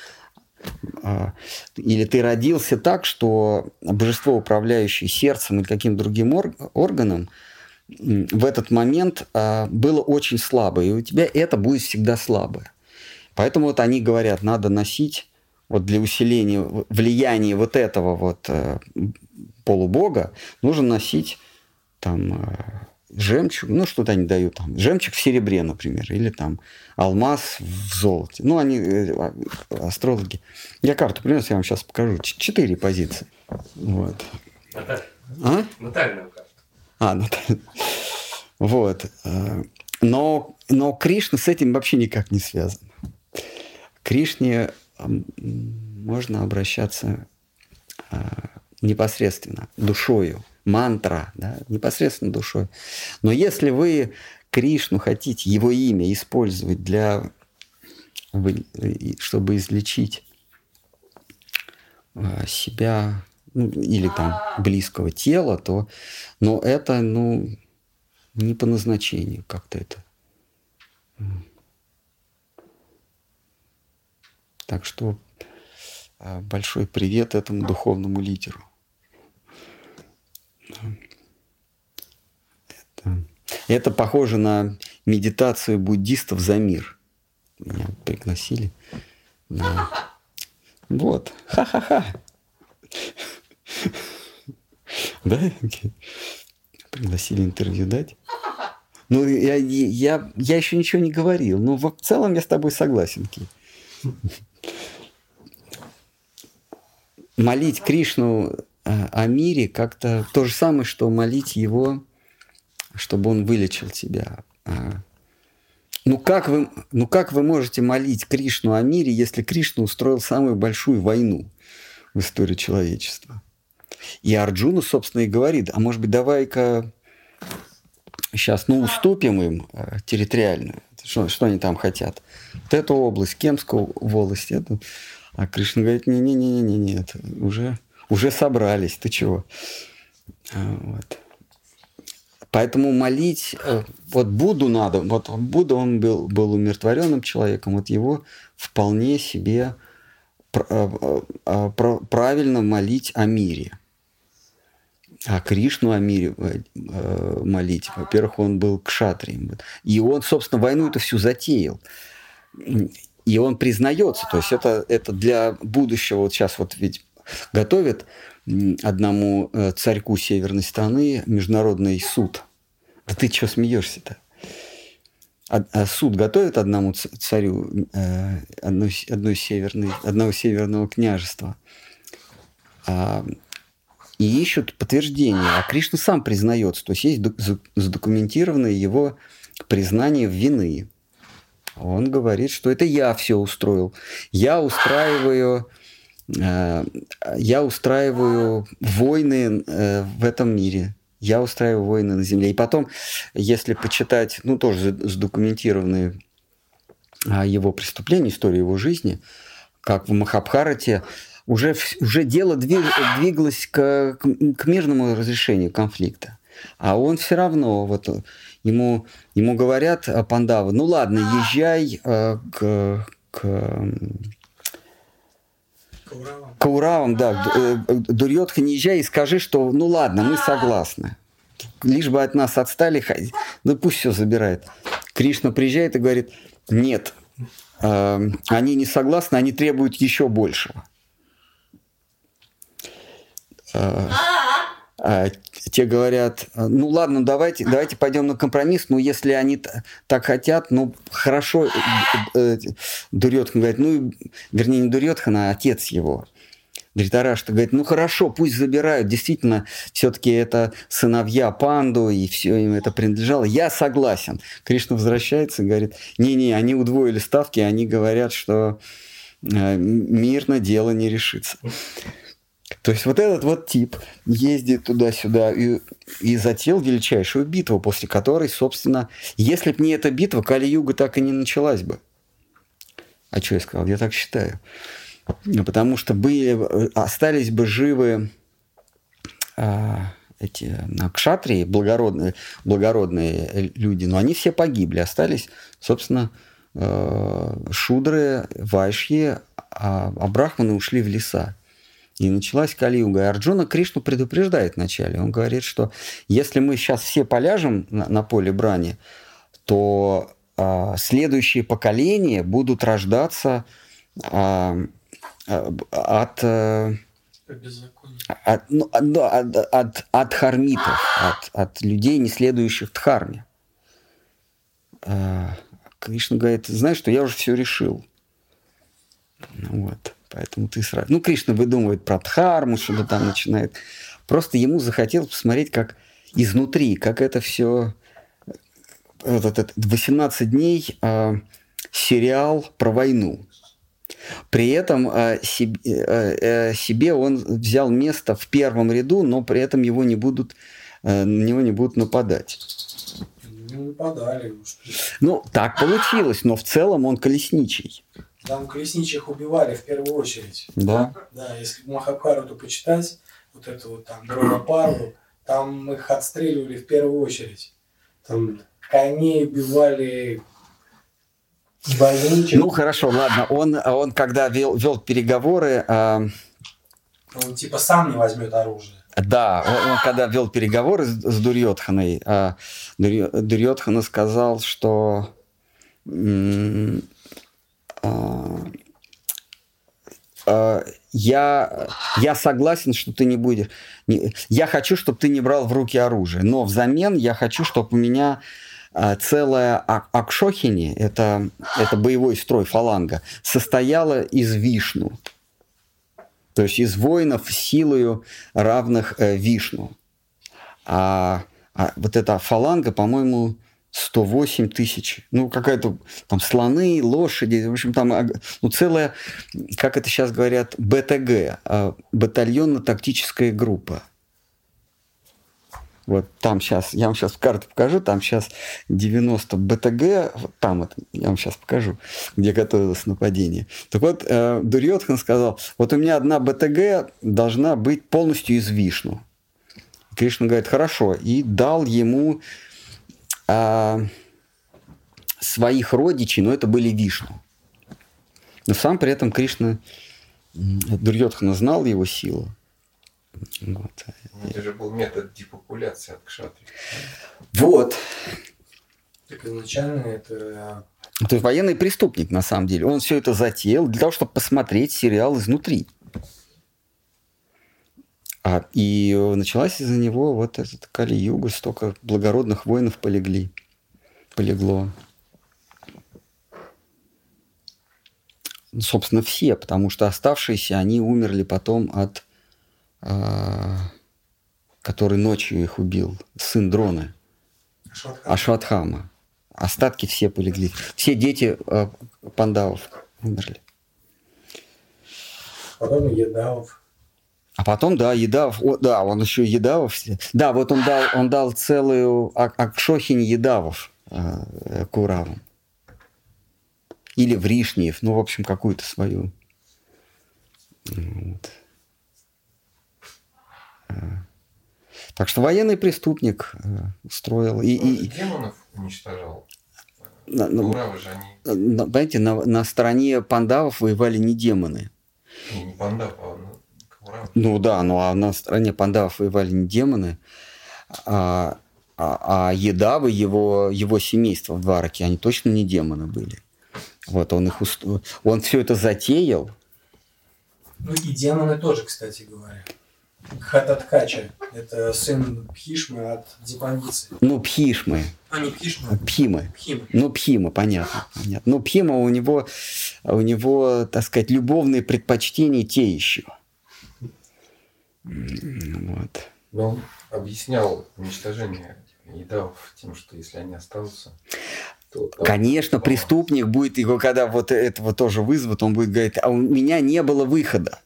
Или ты родился так, что божество, управляющее сердцем или каким-то другим органом, в этот момент было очень слабое, и у тебя это будет всегда слабое. Поэтому вот они говорят, надо носить вот для усиления влияния вот этого вот э, полубога нужно носить там э, жемчуг, ну что-то они дают там, жемчуг в серебре, например, или там алмаз в золоте. Ну, они, э, а, астрологи. Я карту принес, я вам сейчас покажу. Четыре позиции. Вот. Наталья. А? Натальную карту. А, ну, вот. Э, но, но Кришна с этим вообще никак не связан. К Кришне можно обращаться непосредственно, душою, мантра, да, непосредственно душой. Но если вы Кришну хотите, его имя использовать для, чтобы излечить а, себя ну, или там близкого тела, то, но это, ну, не по назначению как-то это. Так что а, большой привет этому духовному лидеру. Это, это похоже на медитацию буддистов за мир. Меня пригласили. Да. Вот. Ха-ха-ха. Да? Пригласили интервью дать. Ну, я, я, я еще ничего не говорил. Но в целом я с тобой согласен. Молить Кришну о мире как-то то же самое, что молить его, чтобы он вылечил тебя. А, ну как, вы, ну как вы можете молить Кришну о мире, если Кришна устроил самую большую войну в истории человечества? И Арджуна, собственно, и говорит, а может быть, давай-ка сейчас, ну, уступим им э, территориально, что, что они там хотят. Вот эту область, Кемскую волость, эту. А Кришна говорит, не-не-не-не, нет, уже, уже собрались, ты чего? А, вот. Поэтому молить, э, вот Будду надо, вот Будда, он был, был умиротворенным человеком, вот его вполне себе э, правильно молить о мире а Кришну о мире э, молить. Во-первых, он был кшатрием. И он, собственно, войну эту всю затеял. И он признается, то есть это, это для будущего, вот сейчас вот ведь готовят одному э, царьку северной страны международный суд. А ты что смеешься-то? А, а суд готовит одному царю э, одной, одной северной, одного северного княжества. А и ищут подтверждение. А Кришна сам признается, то есть есть задокументированное его признание вины. Он говорит, что это я все устроил. Я устраиваю, я устраиваю войны э, в этом мире. Я устраиваю войны на земле. И потом, если почитать, ну, тоже задокументированные а, его преступления, историю его жизни, как в Махабхарате, уже, уже дело двигалось к, к мирному разрешению конфликта. А он все равно, вот ему, ему говорят а, Пандавы, ну ладно, езжай э, к, к Кауравам. да, э, Дурьотха, не езжай и скажи, что ну ладно, мы согласны. Лишь бы от нас отстали, ну пусть все забирает. Кришна приезжает и говорит, нет, э, они не согласны, они требуют еще большего. А, а, те говорят, ну ладно, давайте, давайте пойдем на компромисс, но если они так хотят, ну хорошо, э, э, Дурьотхан говорит, ну, вернее, не Дурьотхан, а отец его. Дритарашта говорит, ну хорошо, пусть забирают, действительно, все-таки это сыновья панду, и все им это принадлежало. Я согласен. Кришна возвращается и говорит, не-не, они удвоили ставки, они говорят, что э, мирно дело не решится. То есть вот этот вот тип ездит туда-сюда и, и затеял величайшую битву, после которой, собственно, если бы не эта битва, Кали-Юга так и не началась бы. А что я сказал? Я так считаю. Потому что были, остались бы живы а, эти кшатрии, благородные, благородные люди, но они все погибли. Остались, собственно, э, шудры, вайшьи, а, а брахманы ушли в леса. И началась Калиюга. И Арджуна Кришну предупреждает вначале. Он говорит, что если мы сейчас все поляжем на, на поле брани, то а, следующие поколения будут рождаться а, от... А, от, ну, от, от, от хармитов, от, от людей, не следующих дхарме. Кришна говорит, знаешь что, я уже все решил. Вот. Поэтому ты сразу... Ну, Кришна выдумывает про Дхарму, что-то там начинает. Просто ему захотелось посмотреть, как изнутри, как это все... Вот этот 18 дней э, сериал про войну. При этом э, себе, э, себе он взял место в первом ряду, но при этом его не будут, э, на него не будут нападать. Ну, нападали. Ну, так получилось, но в целом он колесничий. Там колесничих убивали в первую очередь. Да. Да, если Махабхарату почитать, вот эту вот там Дронапару, там их отстреливали в первую очередь. Там коней убивали, больничек. Ну хорошо, ладно. Он, он когда вел, вел переговоры, э, Он типа сам не возьмет оружие. да, он, он когда вел переговоры с, с Дурьотханой, э, Дурьо- Дурьотхана сказал, что м, а, а, я, я согласен, что ты не будешь. я хочу, чтобы ты не брал в руки оружие, но взамен я хочу, чтобы у меня а, целая ак- Акшохини, это, это боевой строй фаланга, состояла из вишну. То есть из воинов силою равных э, вишну. А, а вот эта фаланга, по-моему, 108 тысяч. Ну, какая-то там слоны, лошади, в общем, там ог- ну, целая, как это сейчас говорят, БТГ, а, батальонно-тактическая группа. Вот там сейчас, я вам сейчас карту покажу, там сейчас 90 БТГ, там это, я вам сейчас покажу, где готовилось нападение. Так вот, э, Дурьотхан сказал, вот у меня одна БТГ должна быть полностью из вишну. Кришна говорит, хорошо, и дал ему а, своих родичей, но это были вишну. Но сам при этом Кришна, Дурьотхана знал его силу. Вот. Это же был метод депопуляции от кшатри. Вот. Так изначально это То есть военный преступник, на самом деле. Он все это затеял для того, чтобы посмотреть сериал изнутри. А, и началась из-за него вот этот Кали-Юга, столько благородных воинов полегли, полегло. Ну, собственно, все, потому что оставшиеся, они умерли потом от... а, который ночью их убил, сын Дроны. Ашватхана. Ашватхама. Остатки все полегли. Все дети э, пандавов умерли. Потом Едавов. А потом, да, Едавов, о, да, он еще Едавов. все- Да, вот он дал, он дал целую Ак- Акшохинь Едавов э, Куравам. Или Вришниев, ну, в общем, какую-то свою. Вот. Э, Так что военный преступник э, устроил. И, и, демонов уничтожал. на- ну, Уравы же они на- знаете, на, на стороне пандавов воевали не демоны. не, не пандав, а ну, да, ну а на стороне пандавов воевали не демоны, а, а, а Едавы, его, его семейство в Двараке, они точно не демоны были. Вот он их уст... он все это затеял. Ну и демоны тоже, кстати говоря. Хататкача. Это сын Пхишмы от Дипандицы. Ну, Пхишмы, А, не Пхишмы, Пхимы. Пхимы. Ну, Пхима, понятно. понятно. Ну, Пхима у него, у него, так сказать, любовные предпочтения те еще. Вот. Но он объяснял уничтожение едавов тем, что если они останутся, то... там- Конечно, О, преступник будет его, когда вот этого тоже вызовут, он будет говорить, а у меня не было выхода.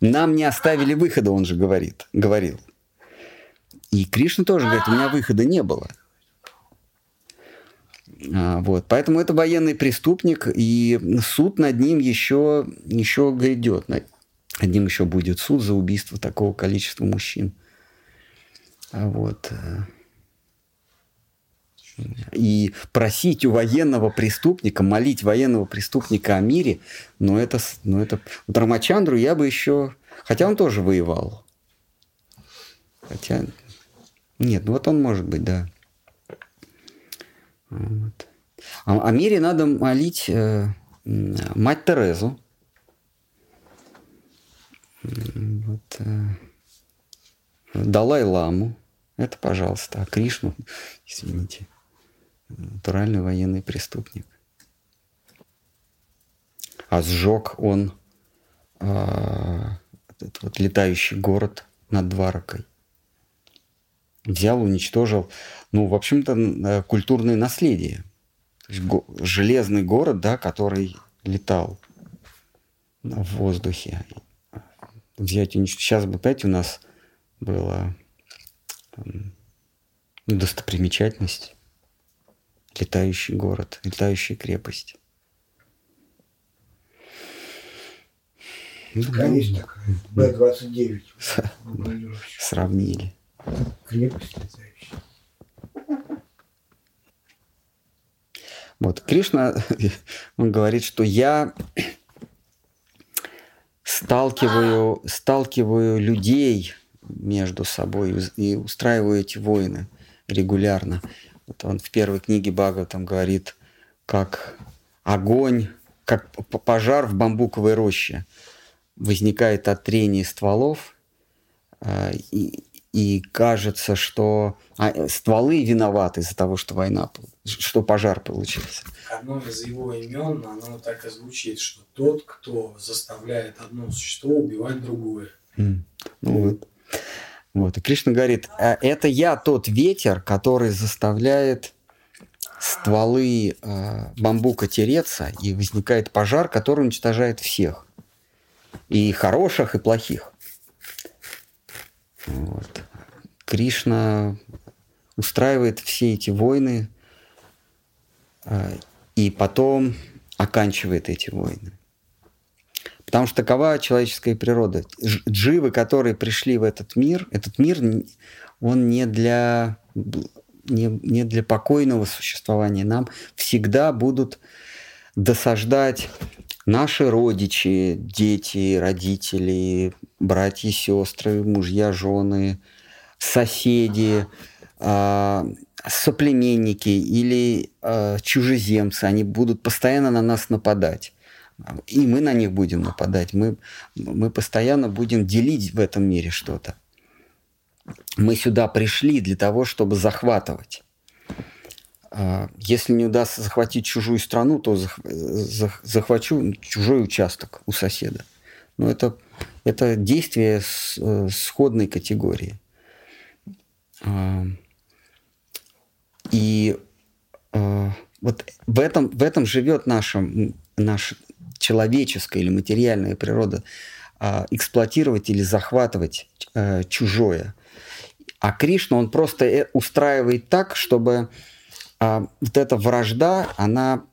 Нам не оставили выхода, он же говорит, говорил. И Кришна тоже говорит, у меня выхода не было. А, вот. Поэтому это военный преступник, и суд над ним еще, еще грядет. Над над ним еще будет суд за убийство такого количества мужчин. А вот. э, и просить у военного преступника, молить военного преступника о мире, ну это, с- ну это... Вот Рамачандру я бы еще... Хотя он тоже воевал. Хотя... Нет, ну вот он может быть, да. Вот. А о мире надо молить э, мать Терезу. Вот, э, Далай-ламу. Это, пожалуйста. А Кришну, извините, натуральный военный преступник. А сжег он а, этот вот летающий город над Дваракой. взял, уничтожил, ну, в общем-то, э, культурное наследие. То есть го- железный город, да, который летал в воздухе. Взять уничтожить. Сейчас бы опять у нас была там, достопримечательность. Летающий город, летающая крепость. Ну, Такая есть такая. Б-29. Молодежь. Сравнили. Крепость летающая. Вот Кришна, он говорит, что я сталкиваю, сталкиваю людей между собой и устраиваю эти войны регулярно. Вот он в первой книге Бага там говорит, как огонь, как пожар в бамбуковой роще возникает от трения стволов, а, и, и кажется, что а, э, стволы виноваты из-за того, что война, что пожар получился. Одно из его имен, оно так и звучит, что тот, кто заставляет одно существо убивать другое. М. Ну вот. Вот. И Кришна говорит, «А это я тот ветер, который заставляет стволы э, бамбука тереться, и возникает пожар, который уничтожает всех. И хороших, и плохих. Вот. Кришна устраивает все эти войны э, и потом оканчивает эти войны. Потому что такова человеческая природа. Дж- Дживы, которые пришли в этот мир, этот мир, он не для, не, не для покойного существования. Нам всегда будут досаждать наши родичи, дети, родители, братья, сестры, мужья, жены, соседи, а, соплеменники или а, чужеземцы. Они будут постоянно на нас нападать. И мы на них будем нападать. Мы, мы постоянно будем делить в этом мире что-то. Мы сюда пришли для того, чтобы захватывать. А, Если не удастся захватить чужую страну, то зах- зах- захвачу чужой участок у соседа. Но это, это действие с- э, сходной категории. А, И э, вот в этом, в этом живет наша, наша человеческая или материальная природа а, эксплуатировать или захватывать э, чужое. А Кришна, он просто э- устраивает так, чтобы а, вот эта вражда, она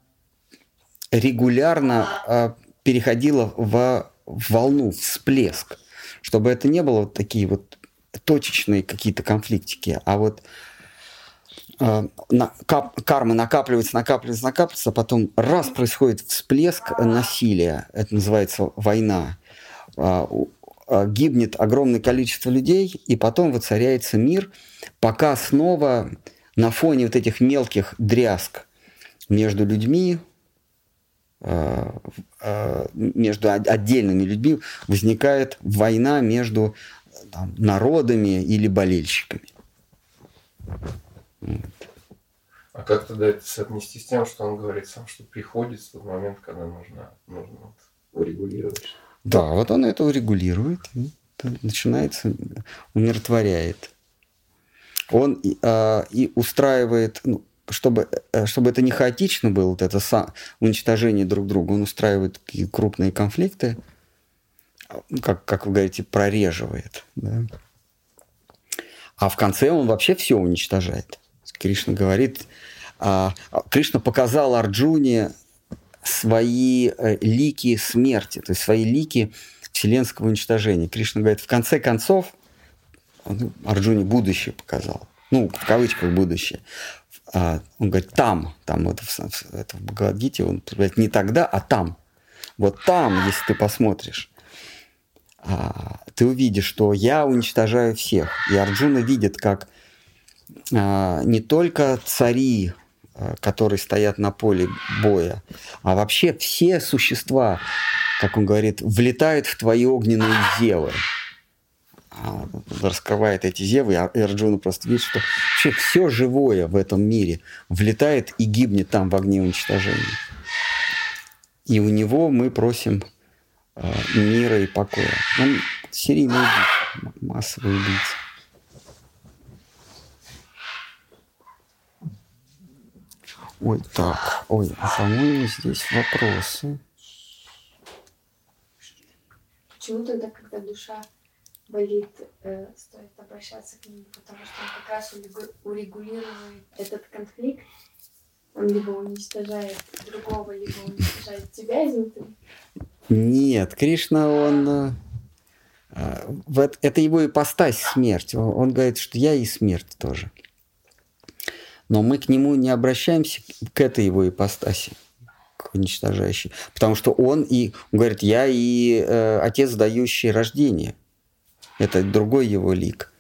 регулярно а, переходила в, в волну, всплеск. Чтобы это не было вот такие вот точечные какие-то конфликтики, а вот э, на- кап- карма накапливается, накапливается, накапливается, а потом раз происходит всплеск насилия, это называется война, А, а, гибнет огромное количество людей, и потом воцаряется мир, пока снова на фоне вот этих мелких дрязг между людьми, э, э, между от- отдельными людьми возникает война между там, народами или болельщиками. А как тогда это соотнести с тем, что он говорит сам, что приходит в тот момент, когда нужно, нужно вот урегулировать? Да, вот он это урегулирует, и это начинается, умиротворяет. Он а, и устраивает, ну, чтобы, э, чтобы это не хаотично было, вот это са- уничтожение друг друга, он устраивает такие крупные конфликты, а, как, как вы говорите, прореживает. Да? А в конце он вообще все уничтожает. Кришна говорит, а, а, Кришна показал Арджуне свои э, лики смерти, то есть свои лики вселенского уничтожения. Кришна говорит, в конце концов, он Арджуне будущее показал. Ну, в кавычках будущее. А, он говорит, там, там вот в, это в Бхагавадгите, он говорит, не тогда, а там. Вот там, если ты посмотришь, а, ты увидишь, что я уничтожаю всех. И Арджуна видит, как а, не только цари, которые стоят на поле боя, а вообще все существа, как он говорит, влетают в твои огненные зевы. А, раскрывает эти зевы, и Арджуна просто видит, что вообще все живое в этом мире влетает и гибнет там в огне уничтожения. И у него мы просим э, мира и покоя. Он серийный убийца, массовый убийца. Ой, так, ой, а по-моему, здесь вопросы. Почему тогда, когда душа болит, э, стоит обращаться к нему, потому что он как раз урегулирует этот конфликт, он либо уничтожает другого, либо уничтожает тебя изнутри? Нет, Кришна, он... Э, э это его ипостась смерть. Он, говорит, что я и смерть тоже. Но мы к нему не обращаемся, к этой его ипостаси, уничтожающей. Потому что он и, он говорит, я и э, отец, дающий рождение. Это другой его лик.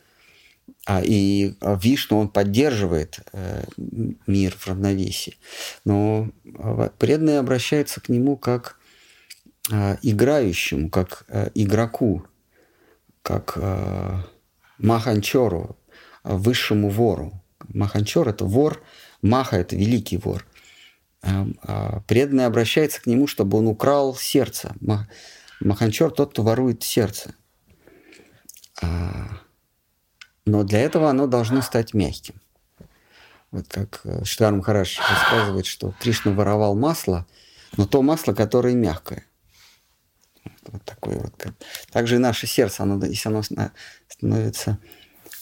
А, и Вишну, он поддерживает э, мир в равновесии. Но э, преданные обращаются к нему как э, играющему, как э, игроку, как э, маханчору, высшему вору. Маханчор – это вор, Маха – это великий вор. А, а преданный обращается к нему, чтобы он украл сердце. Маханчор – тот, кто ворует сердце. А, но для этого оно должно стать мягким. Вот как э, Штар Махараш рассказывает, что Кришна воровал масло, но то масло, которое мягкое. Вот такое вот. Также и наше сердце, оно, если оно становится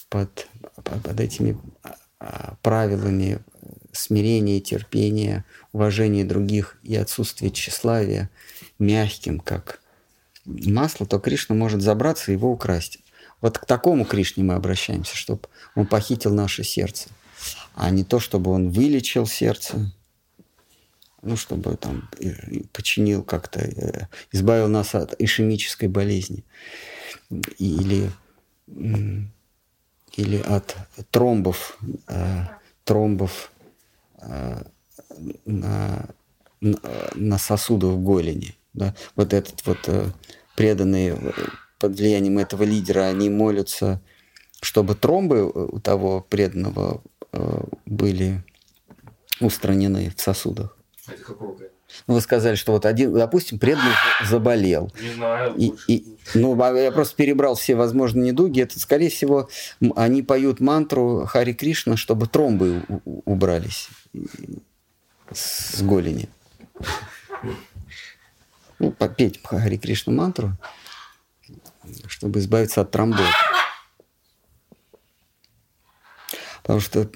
под, под, этими а, правилами смирения, терпения, уважения других и отсутствия тщеславия мягким, как масло, то Кришна может забраться и его украсть. Вот к такому Кришне мы обращаемся, чтобы он похитил наше сердце, а не то, чтобы он вылечил сердце, ну, чтобы там починил как-то, э, избавил нас от ишемической болезни или, или от тромбов, э, тромбов э, на, на сосудах голени. Да? Вот этот вот преданный под влиянием этого лидера, они молятся, чтобы тромбы у того преданного э, были устранены в сосудах. Это какого ну, вы сказали, что вот один, допустим, преданный заболел. Не знаю. И, и, ну, а я просто перебрал все возможные недуги. Это, скорее всего, они поют мантру Хари Кришна, чтобы тромбы убрались с голени. Ну, попеть Хари Кришна мантру чтобы избавиться от тромбоза. Потому что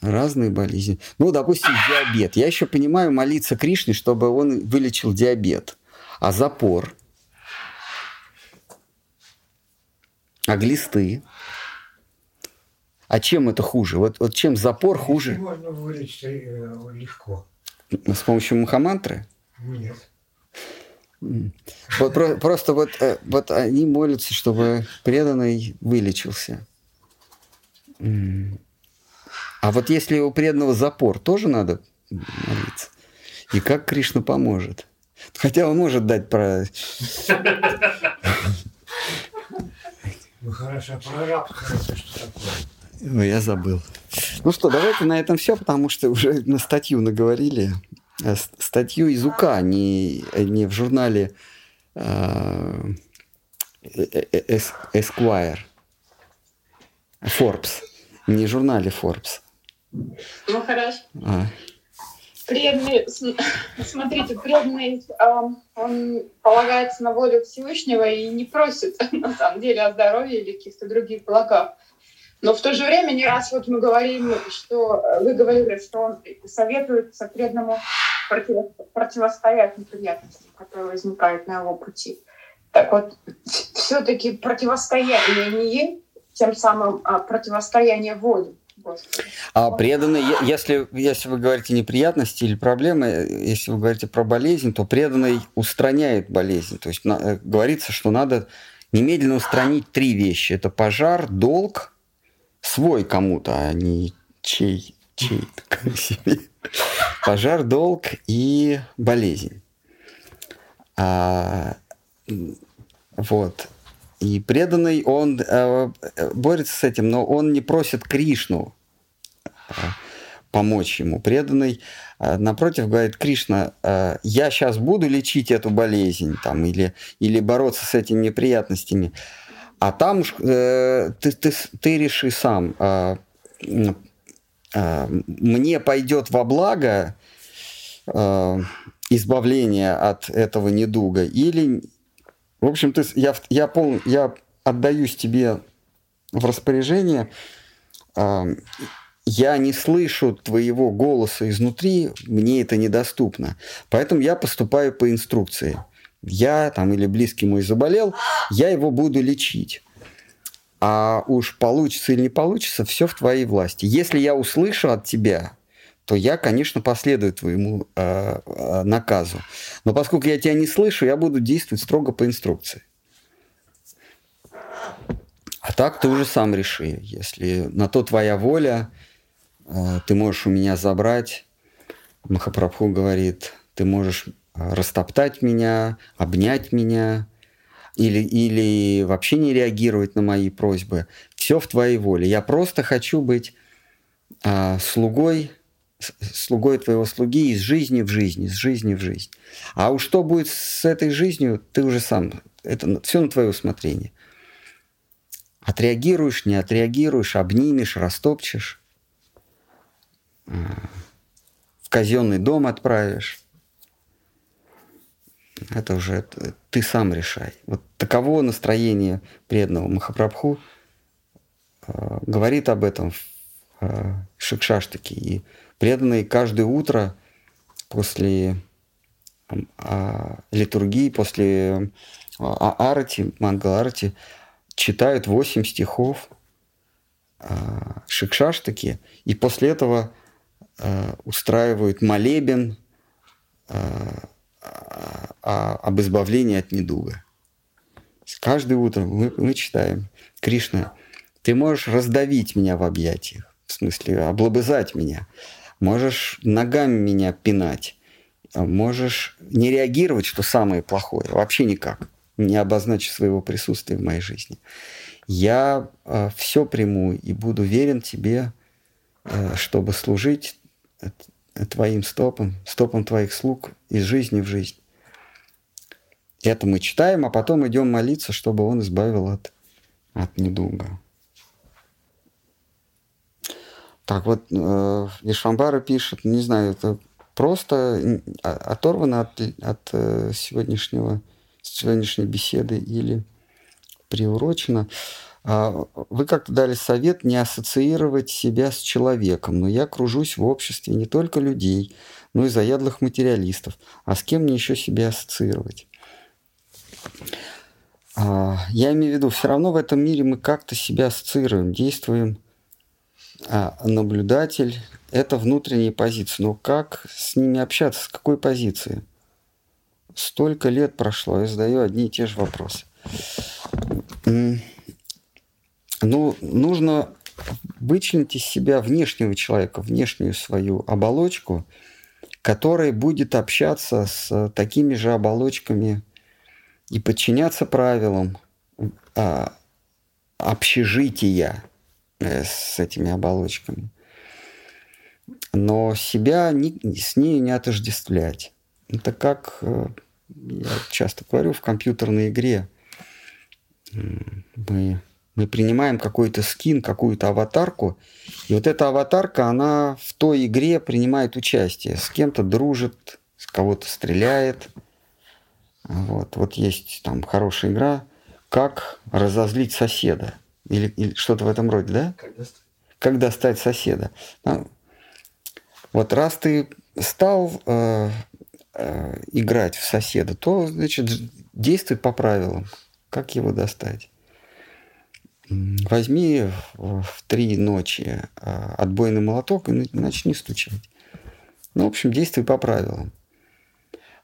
разные болезни. Ну, допустим, диабет. Я еще понимаю молиться Кришне, чтобы он вылечил диабет. А запор? А глисты? А чем это хуже? Вот, вот чем запор хуже? Можно вылечить э, легко. С помощью мухамантры? Нет. Вот про, просто вот, э, вот они молятся, чтобы преданный вылечился. А вот если у преданного запор, тоже надо молиться. И как Кришна поможет? Хотя он может дать про... Ну хорошо, а про рабство это что такое? Ну, я забыл. Ну что, давайте на этом все, потому что уже на статью наговорили. Э, статью из УК, а не, не в журнале э, э, Esquire, Forbes, не в журнале Forbes. Ну хорошо. А. Преданный, смотрите, преданный, он полагается на волю Всевышнего и не просит, на самом деле, о здоровье или каких-то других благах. Но в то же время не раз вот мы говорим, что вы говорили, что он советуется преданному против, противостоять неприятностям, которые возникают на его пути. Так вот, все-таки противостояние не тем самым а противостояние воли. А преданный, если, если вы говорите неприятности или проблемы, если вы говорите про болезнь, то преданный устраняет болезнь. То есть на, э, говорится, что надо немедленно устранить три вещи. Это пожар, долг, свой кому-то, а не чей, чей себе. Пожар, долг и болезнь. А, вот. И преданный, он э, борется с этим, но он не просит Кришну э, помочь ему. Преданный, э, напротив, говорит, Кришна, э, я сейчас буду лечить эту болезнь там, или, или бороться с этими неприятностями, а там э, ты, ты, ты реши сам, э, э, мне пойдет во благо э, избавление от этого недуга, или, в общем, ты, я, я, пол, я отдаюсь тебе в распоряжение, э, я не слышу твоего голоса изнутри, мне это недоступно. Поэтому я поступаю по инструкции. Я там или близкий мой заболел, я его буду лечить. А уж получится или не получится, все в твоей власти. Если я услышу от тебя, то я, конечно, последую твоему э, э, наказу. Но поскольку я тебя не слышу, я буду действовать строго по инструкции. А так ты уже сам реши. Если на то твоя воля, э, ты можешь у меня забрать. Махапрабху говорит, ты можешь растоптать меня, обнять меня, или, или вообще не реагировать на мои просьбы. Все в твоей воле. Я просто хочу быть а, слугой, слугой твоего слуги из жизни в жизнь, из жизни в жизнь. А уж что будет с этой жизнью, ты уже сам. Это все на твое усмотрение. Отреагируешь, не отреагируешь, обнимешь, растопчешь, а, в казенный дом отправишь это уже ты сам решай. Вот таково настроение преданного Махапрабху э, говорит об этом в э, Шикшаштаке. И преданные каждое утро после э, литургии, после э, арати, мангал-арати, читают 8 стихов э, Шикшаштаки, и после этого э, устраивают молебен э, об избавлении от недуга. Каждое утро мы, мы читаем, Кришна, ты можешь раздавить меня в объятиях, в смысле облобызать меня, можешь ногами меня пинать, можешь не реагировать, что самое плохое, вообще никак, не обозначив своего присутствия в моей жизни. Я э, все приму и буду верен тебе, э, чтобы служить твоим стопам, стопам твоих слуг из жизни в жизнь. Это мы читаем, а потом идем молиться, чтобы он избавил от, от недуга. Так вот, э, Вишвамбара пишет, не знаю, это просто оторвано от, от э, сегодняшнего, сегодняшней беседы или приурочено. А, вы как-то дали совет не ассоциировать себя с человеком, но я кружусь в обществе не только людей, но и заядлых материалистов. А с кем мне еще себя ассоциировать? А, я имею в виду, все равно в этом мире мы как-то себя ассоциируем, действуем. А наблюдатель – это внутренние позиции. Но как с ними общаться, с какой позиции? Столько лет прошло, я задаю одни и те же вопросы. Ну, нужно вычленить из себя внешнего человека, внешнюю свою оболочку, которая будет общаться с такими же оболочками и подчиняться правилам а, общежития э, с этими оболочками. Но себя не, с ней не отождествлять. Это как, э, я часто говорю, в компьютерной игре мы мы принимаем какой-то скин, какую-то аватарку, и вот эта аватарка, она в той игре принимает участие, с кем-то дружит, с кого-то стреляет. Вот, вот есть там хорошая игра, как разозлить соседа. Или, или что-то в этом роде, да? Как достать, как достать соседа. Ну, вот раз ты стал э, э, играть в соседа, то, значит, действуй по правилам. Как его достать? Возьми в три ночи а, отбойный молоток и начни стучать. Ну, в общем, действуй по правилам.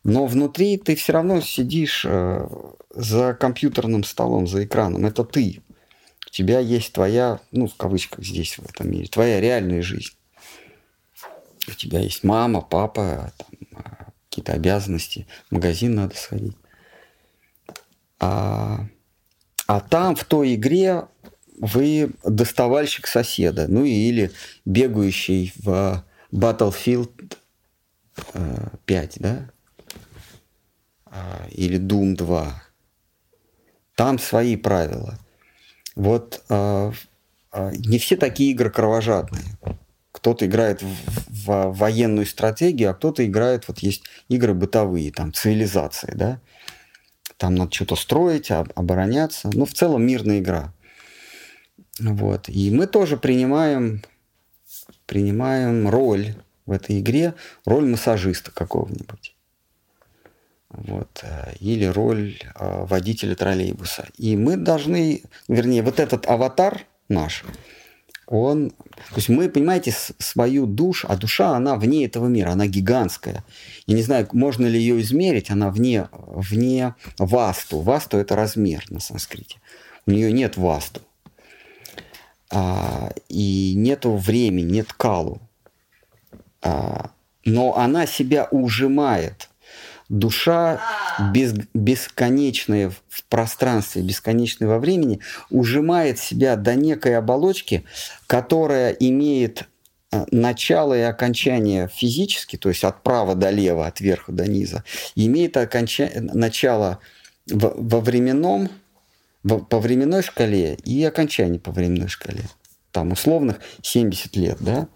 Но внутри ты все равно сидишь э, за компьютерным столом, за экраном. Это ты. У тебя есть твоя, ну, в кавычках здесь, в этом мире, твоя реальная жизнь. У тебя есть мама, папа, там, а, какие-то обязанности, в магазин надо сходить. А а там, в той игре, вы доставальщик соседа, ну или бегающий в Battlefield 5, э, да? А, или Doom 2. Там свои правила. Вот а, а, не все такие игры кровожадные. кто-то играет в, в военную стратегию, а кто-то играет, вот есть игры бытовые, там, цивилизации, да. Там надо что-то строить, обороняться. Ну, в целом мирная игра. Вот. И мы тоже принимаем, принимаем роль в этой игре, роль массажиста какого-нибудь. Вот. Или роль э, водителя троллейбуса. И мы должны, вернее, вот этот аватар наш, он, то есть мы, понимаете, свою душу, а душа, она вне этого мира, она гигантская. Я не знаю, можно ли ее измерить, она вне, вне васту. Васту – это размер на санскрите. У нее нет васту. А, и нету времени, нет калу. А, но она себя ужимает. Душа без, бесконечная в пространстве, бесконечная во времени, ужимает себя до некой оболочки, которая имеет а, начало и окончание физически, то есть от права до лева, от верха до низа, имеет оконча... начало во временном, по временной шкале и окончание по временной шкале. Там условных 70 лет, да?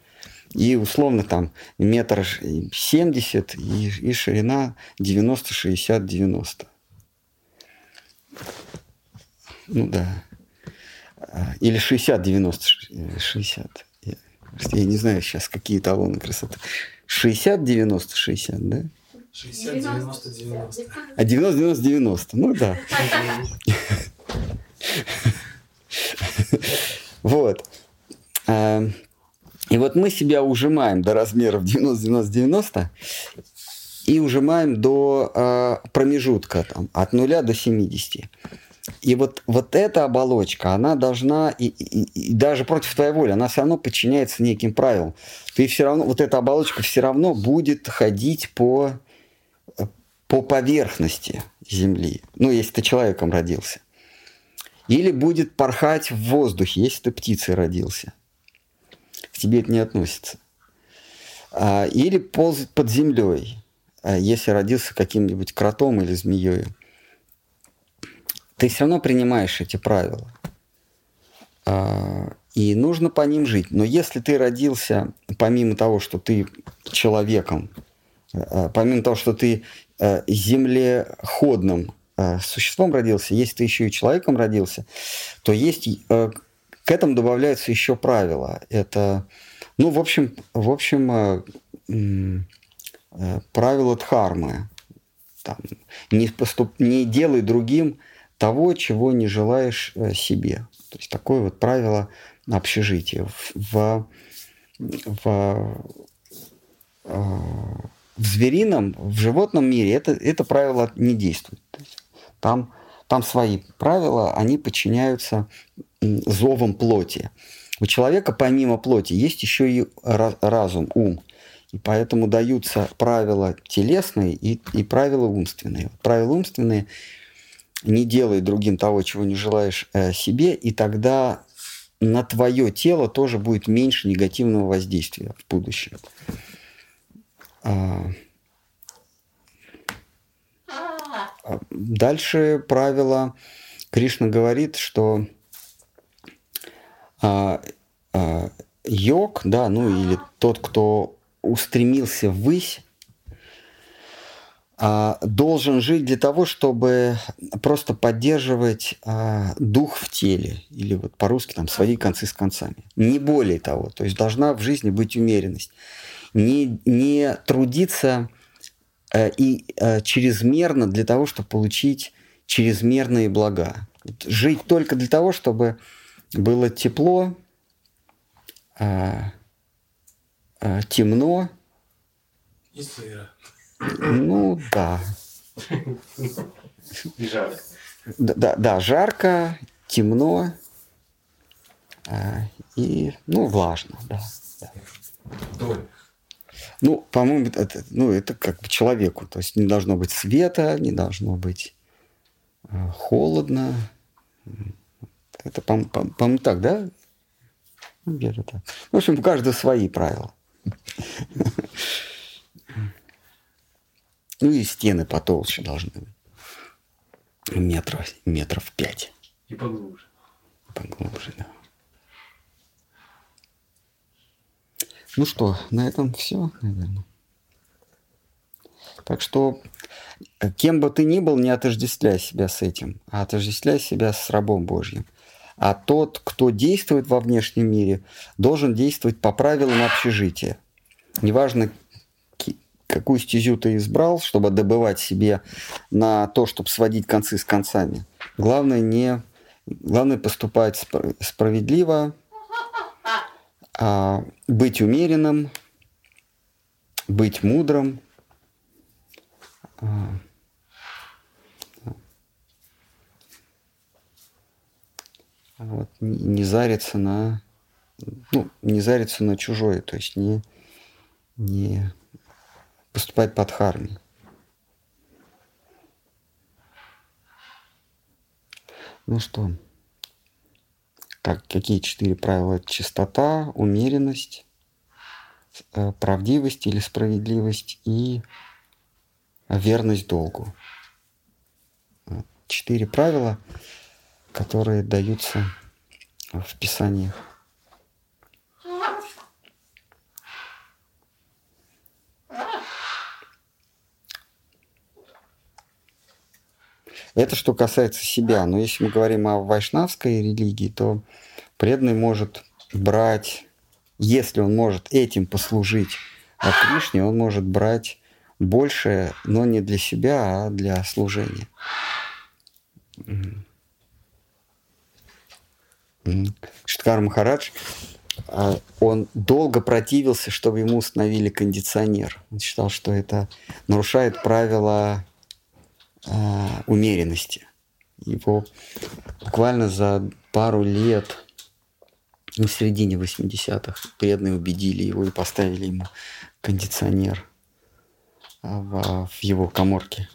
И условно там метр семьдесят и, и ширина 90, 60, 90. Ну да. А, или 60, 90, 60. Я, я не знаю сейчас, какие талоны красоты. 60, 90, 60, да? 60, 90, 90. А 90, 90, 90. Ну да. Вот. А, и вот мы себя ужимаем до размеров 90-90-90 и ужимаем до э, промежутка там, от 0 до 70. И вот, вот эта оболочка, она должна, и, и, и даже против твоей воли, она все равно подчиняется неким правилам. Ты все равно, вот эта оболочка все равно будет ходить по, по поверхности Земли. Ну, если ты человеком родился. Или будет порхать в воздухе, если ты птицей родился к тебе это не относится. А, или ползать под землей, а, если родился каким-нибудь кротом или змеей. Ты все равно принимаешь эти правила. А, и нужно по ним жить. Но если ты родился, помимо того, что ты человеком, помимо того, что ты землеходным существом родился, если ты еще и человеком родился, то есть к этому добавляются еще правила. Это, ну, в общем, в общем э, э, правила дхармы. Там, не, поступ, не делай другим того, чего не желаешь э, себе. То есть такое вот правило общежития. В, в, в зверином, в животном мире это, это правило не действует. Там, там свои правила, они подчиняются зовом плоти. У человека помимо плоти есть еще и разум, ум. И поэтому даются правила телесные и, и правила умственные. Правила умственные не делай другим того, чего не желаешь э, себе, и тогда на твое тело тоже будет меньше негативного воздействия в будущем. А, а дальше правило Кришна говорит, что а, а, йог, да, ну или тот, кто устремился ввысь, а, должен жить для того, чтобы просто поддерживать а, дух в теле, или вот по-русски там свои концы с концами. Не более того, то есть должна в жизни быть умеренность. Не, не трудиться и а, чрезмерно для того, чтобы получить чрезмерные блага. Жить только для того, чтобы было тепло, а, темно. И сыро. Ну да. И жарко. Да, да, да, жарко, темно и, ну, влажно, да. да. Ну, по-моему, это, ну, это как бы человеку. То есть не должно быть света, не должно быть а, холодно. Это, по-моему, по, по так, да? Ну, где-то так. В общем, у каждого свои правила. Ну и стены потолще должны быть. Метров, метров пять. И поглубже. Поглубже, да. Ну что, на этом все, наверное. Так что, э, кем бы ты ни был, не отождествляй себя с этим, а отождествляй себя с рабом Божьим. А тот, кто действует во внешнем мире, должен действовать по правилам общежития. Неважно, какую стезю ты избрал, чтобы добывать себе на то, чтобы сводить концы с концами. Главное не главное поступать справедливо, а быть умеренным, быть мудрым. А, вот, не зариться на ну, не зариться на чужое, то есть не, не поступать под харми. Ну что, как, какие четыре правила? Чистота, умеренность, э, правдивость или справедливость и верность долгу. Четыре правила, которые даются в Писаниях. Это что касается себя. Но если мы говорим о вайшнавской религии, то преданный может брать, если он может этим послужить от Кришне, он может брать больше, но не для себя, а для служения. Шиткар Махарадж, а, он долго противился, чтобы ему установили кондиционер. Он считал, что это нарушает правила э, умеренности. Его буквально за пару лет, ну, в середине 80-х, преданные убедили его и поставили ему кондиционер а, в, в его коморке.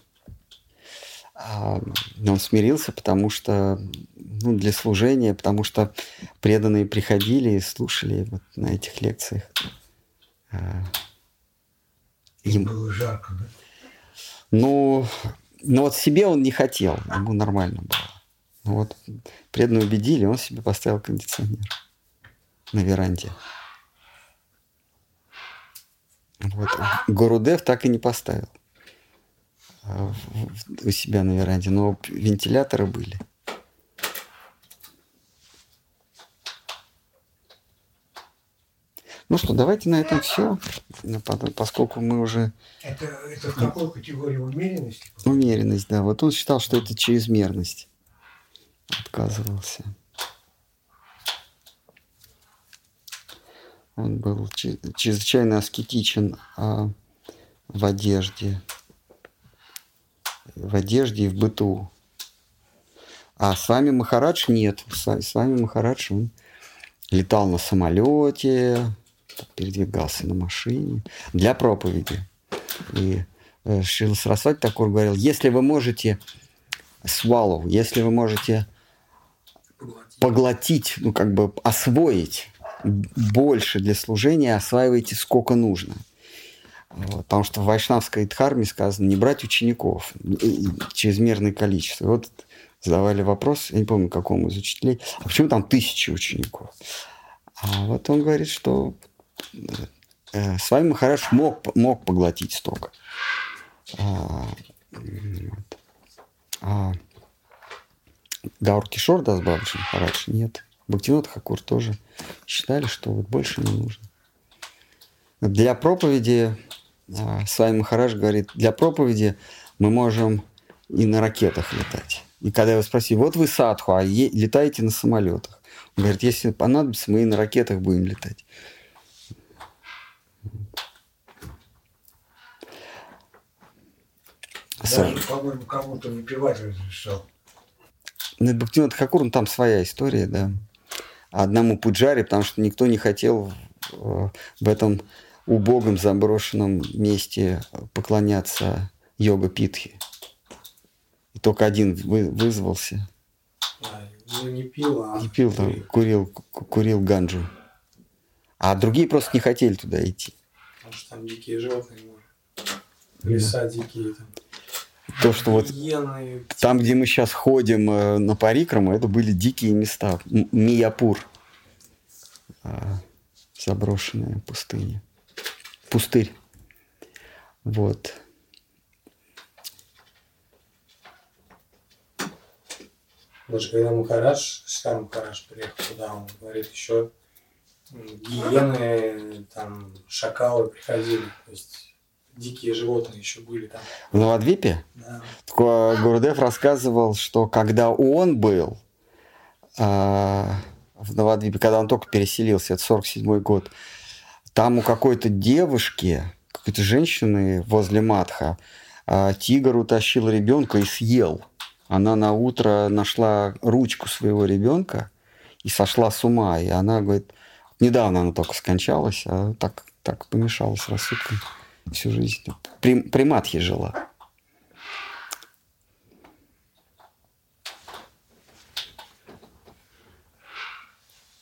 А, он смирился, потому что ну, для служения, потому что преданные приходили и слушали вот на этих лекциях. А, Им было жарко, да? Ну, но вот себе он не хотел, ему нормально было. Но вот преданно убедили, он себе поставил кондиционер на веранде. Вот. Гурудев так и не поставил а, у себя на веранде, но вентиляторы были. Ну что, давайте на этом все, поскольку мы уже... Это, это в какой категории умеренности? Умеренность, да. Вот он считал, что это чрезмерность. Отказывался. Он был чрезвычайно аскетичен а, в одежде. В одежде и в быту. А с вами Махарадж нет. С вами Махарадж он летал на самолете, передвигался на машине для проповеди. И э, Шрила Сарасвати Такур говорил, если вы можете свалу, если вы можете поглотить, ну как бы освоить больше для служения, осваивайте сколько нужно. Вот, потому что в Вайшнавской Дхарме сказано не брать учеников, чрезмерное количество. Вот задавали вопрос, я не помню, какому из учителей, а почему там тысячи учеников? А вот он говорит, что э, с вами Махараш мог, мог поглотить столько. А, вот. а Гаур Кишор Махарадж нет. Бхактинот Хакур тоже считали, что вот больше не нужно. Для проповеди, а, с вами Махарадж говорит, для проповеди мы можем и на ракетах летать. И когда его спросили, вот вы садху, а летаете на самолетах. Он говорит, если понадобится, мы и на ракетах будем летать. Даже, по-моему, кому-то выпивать разрешал. Ну, Бхактинат Хакур, ну, там своя история, да. Одному Пуджаре, потому что никто не хотел э, в этом убогом заброшенном месте поклоняться йога Питхи. И только один вы, вызвался. А, ну, не пил, а... Не пил, там, курил, курил ганджу. А другие просто не хотели туда идти. Потому что там дикие животные, леса дикие там. То, что вот там, где мы сейчас ходим э, на Парикраму, это были дикие места. Мияпур. А, заброшенная пустыня. Пустырь. Вот. Даже когда Мухараш, Шкар Мухараш приехал туда, он говорит, еще гиены, там, шакалы приходили. То есть дикие животные еще были там. В Новодвипе? Да. Гурдев рассказывал, что когда он был а, в Новодвипе, когда он только переселился, это 47 год, там у какой-то девушки, какой-то женщины возле Матха, а, тигр утащил ребенка и съел. Она на утро нашла ручку своего ребенка и сошла с ума. И она говорит, недавно она только скончалась, а так, так помешала с рассудком всю жизнь. При, при жила.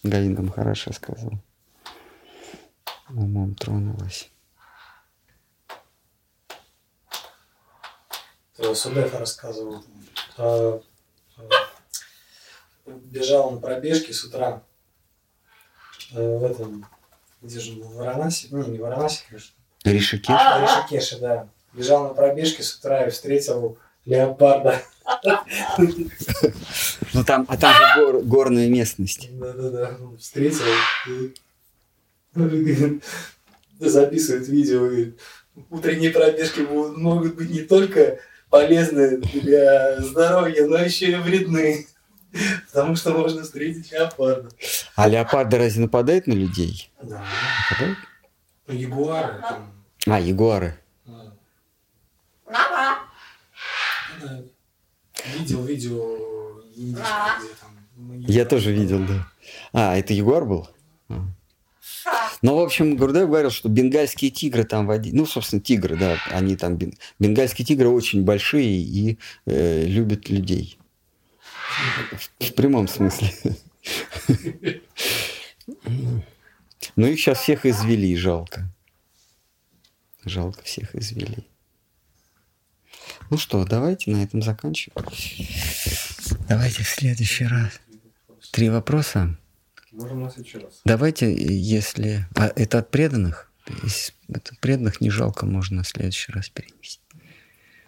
Галина хорошо сказал. Умом тронулась. То Судеф рассказывал. а, а, Бежал на пробежке с утра э, в этом, где же был, в Варанаси? Не, не в Варанаси, конечно. Ришикеш? В Ришикеше, да. Бежал на пробежке с утра и встретил леопарда. Ну там, а там же гор- горная местность. Да-да-да, встретил и записывает видео. И утренние пробежки могут быть не только полезны для здоровья, но еще и вредны. Потому что можно встретить леопарда. А леопарды разве нападают на людей? Да. Нападают? Ягуары там. А, ягуары. да. Видел видео индийское, где там. Я тоже видел, да. А, это ягуар был? А. Ну, в общем, Гурдев говорил, что бенгальские тигры там водить, ну, собственно, тигры, да, они там, бен- бенгальские тигры очень большие и э, любят людей. В, в прямом смысле. Ну, их сейчас всех извели, жалко. Жалко всех извели. Ну что, давайте на этом заканчиваем. Давайте в следующий раз. Три вопроса. Можем на следующий раз. Давайте, если... А это от преданных? Это преданных не жалко, можно на следующий раз перенести.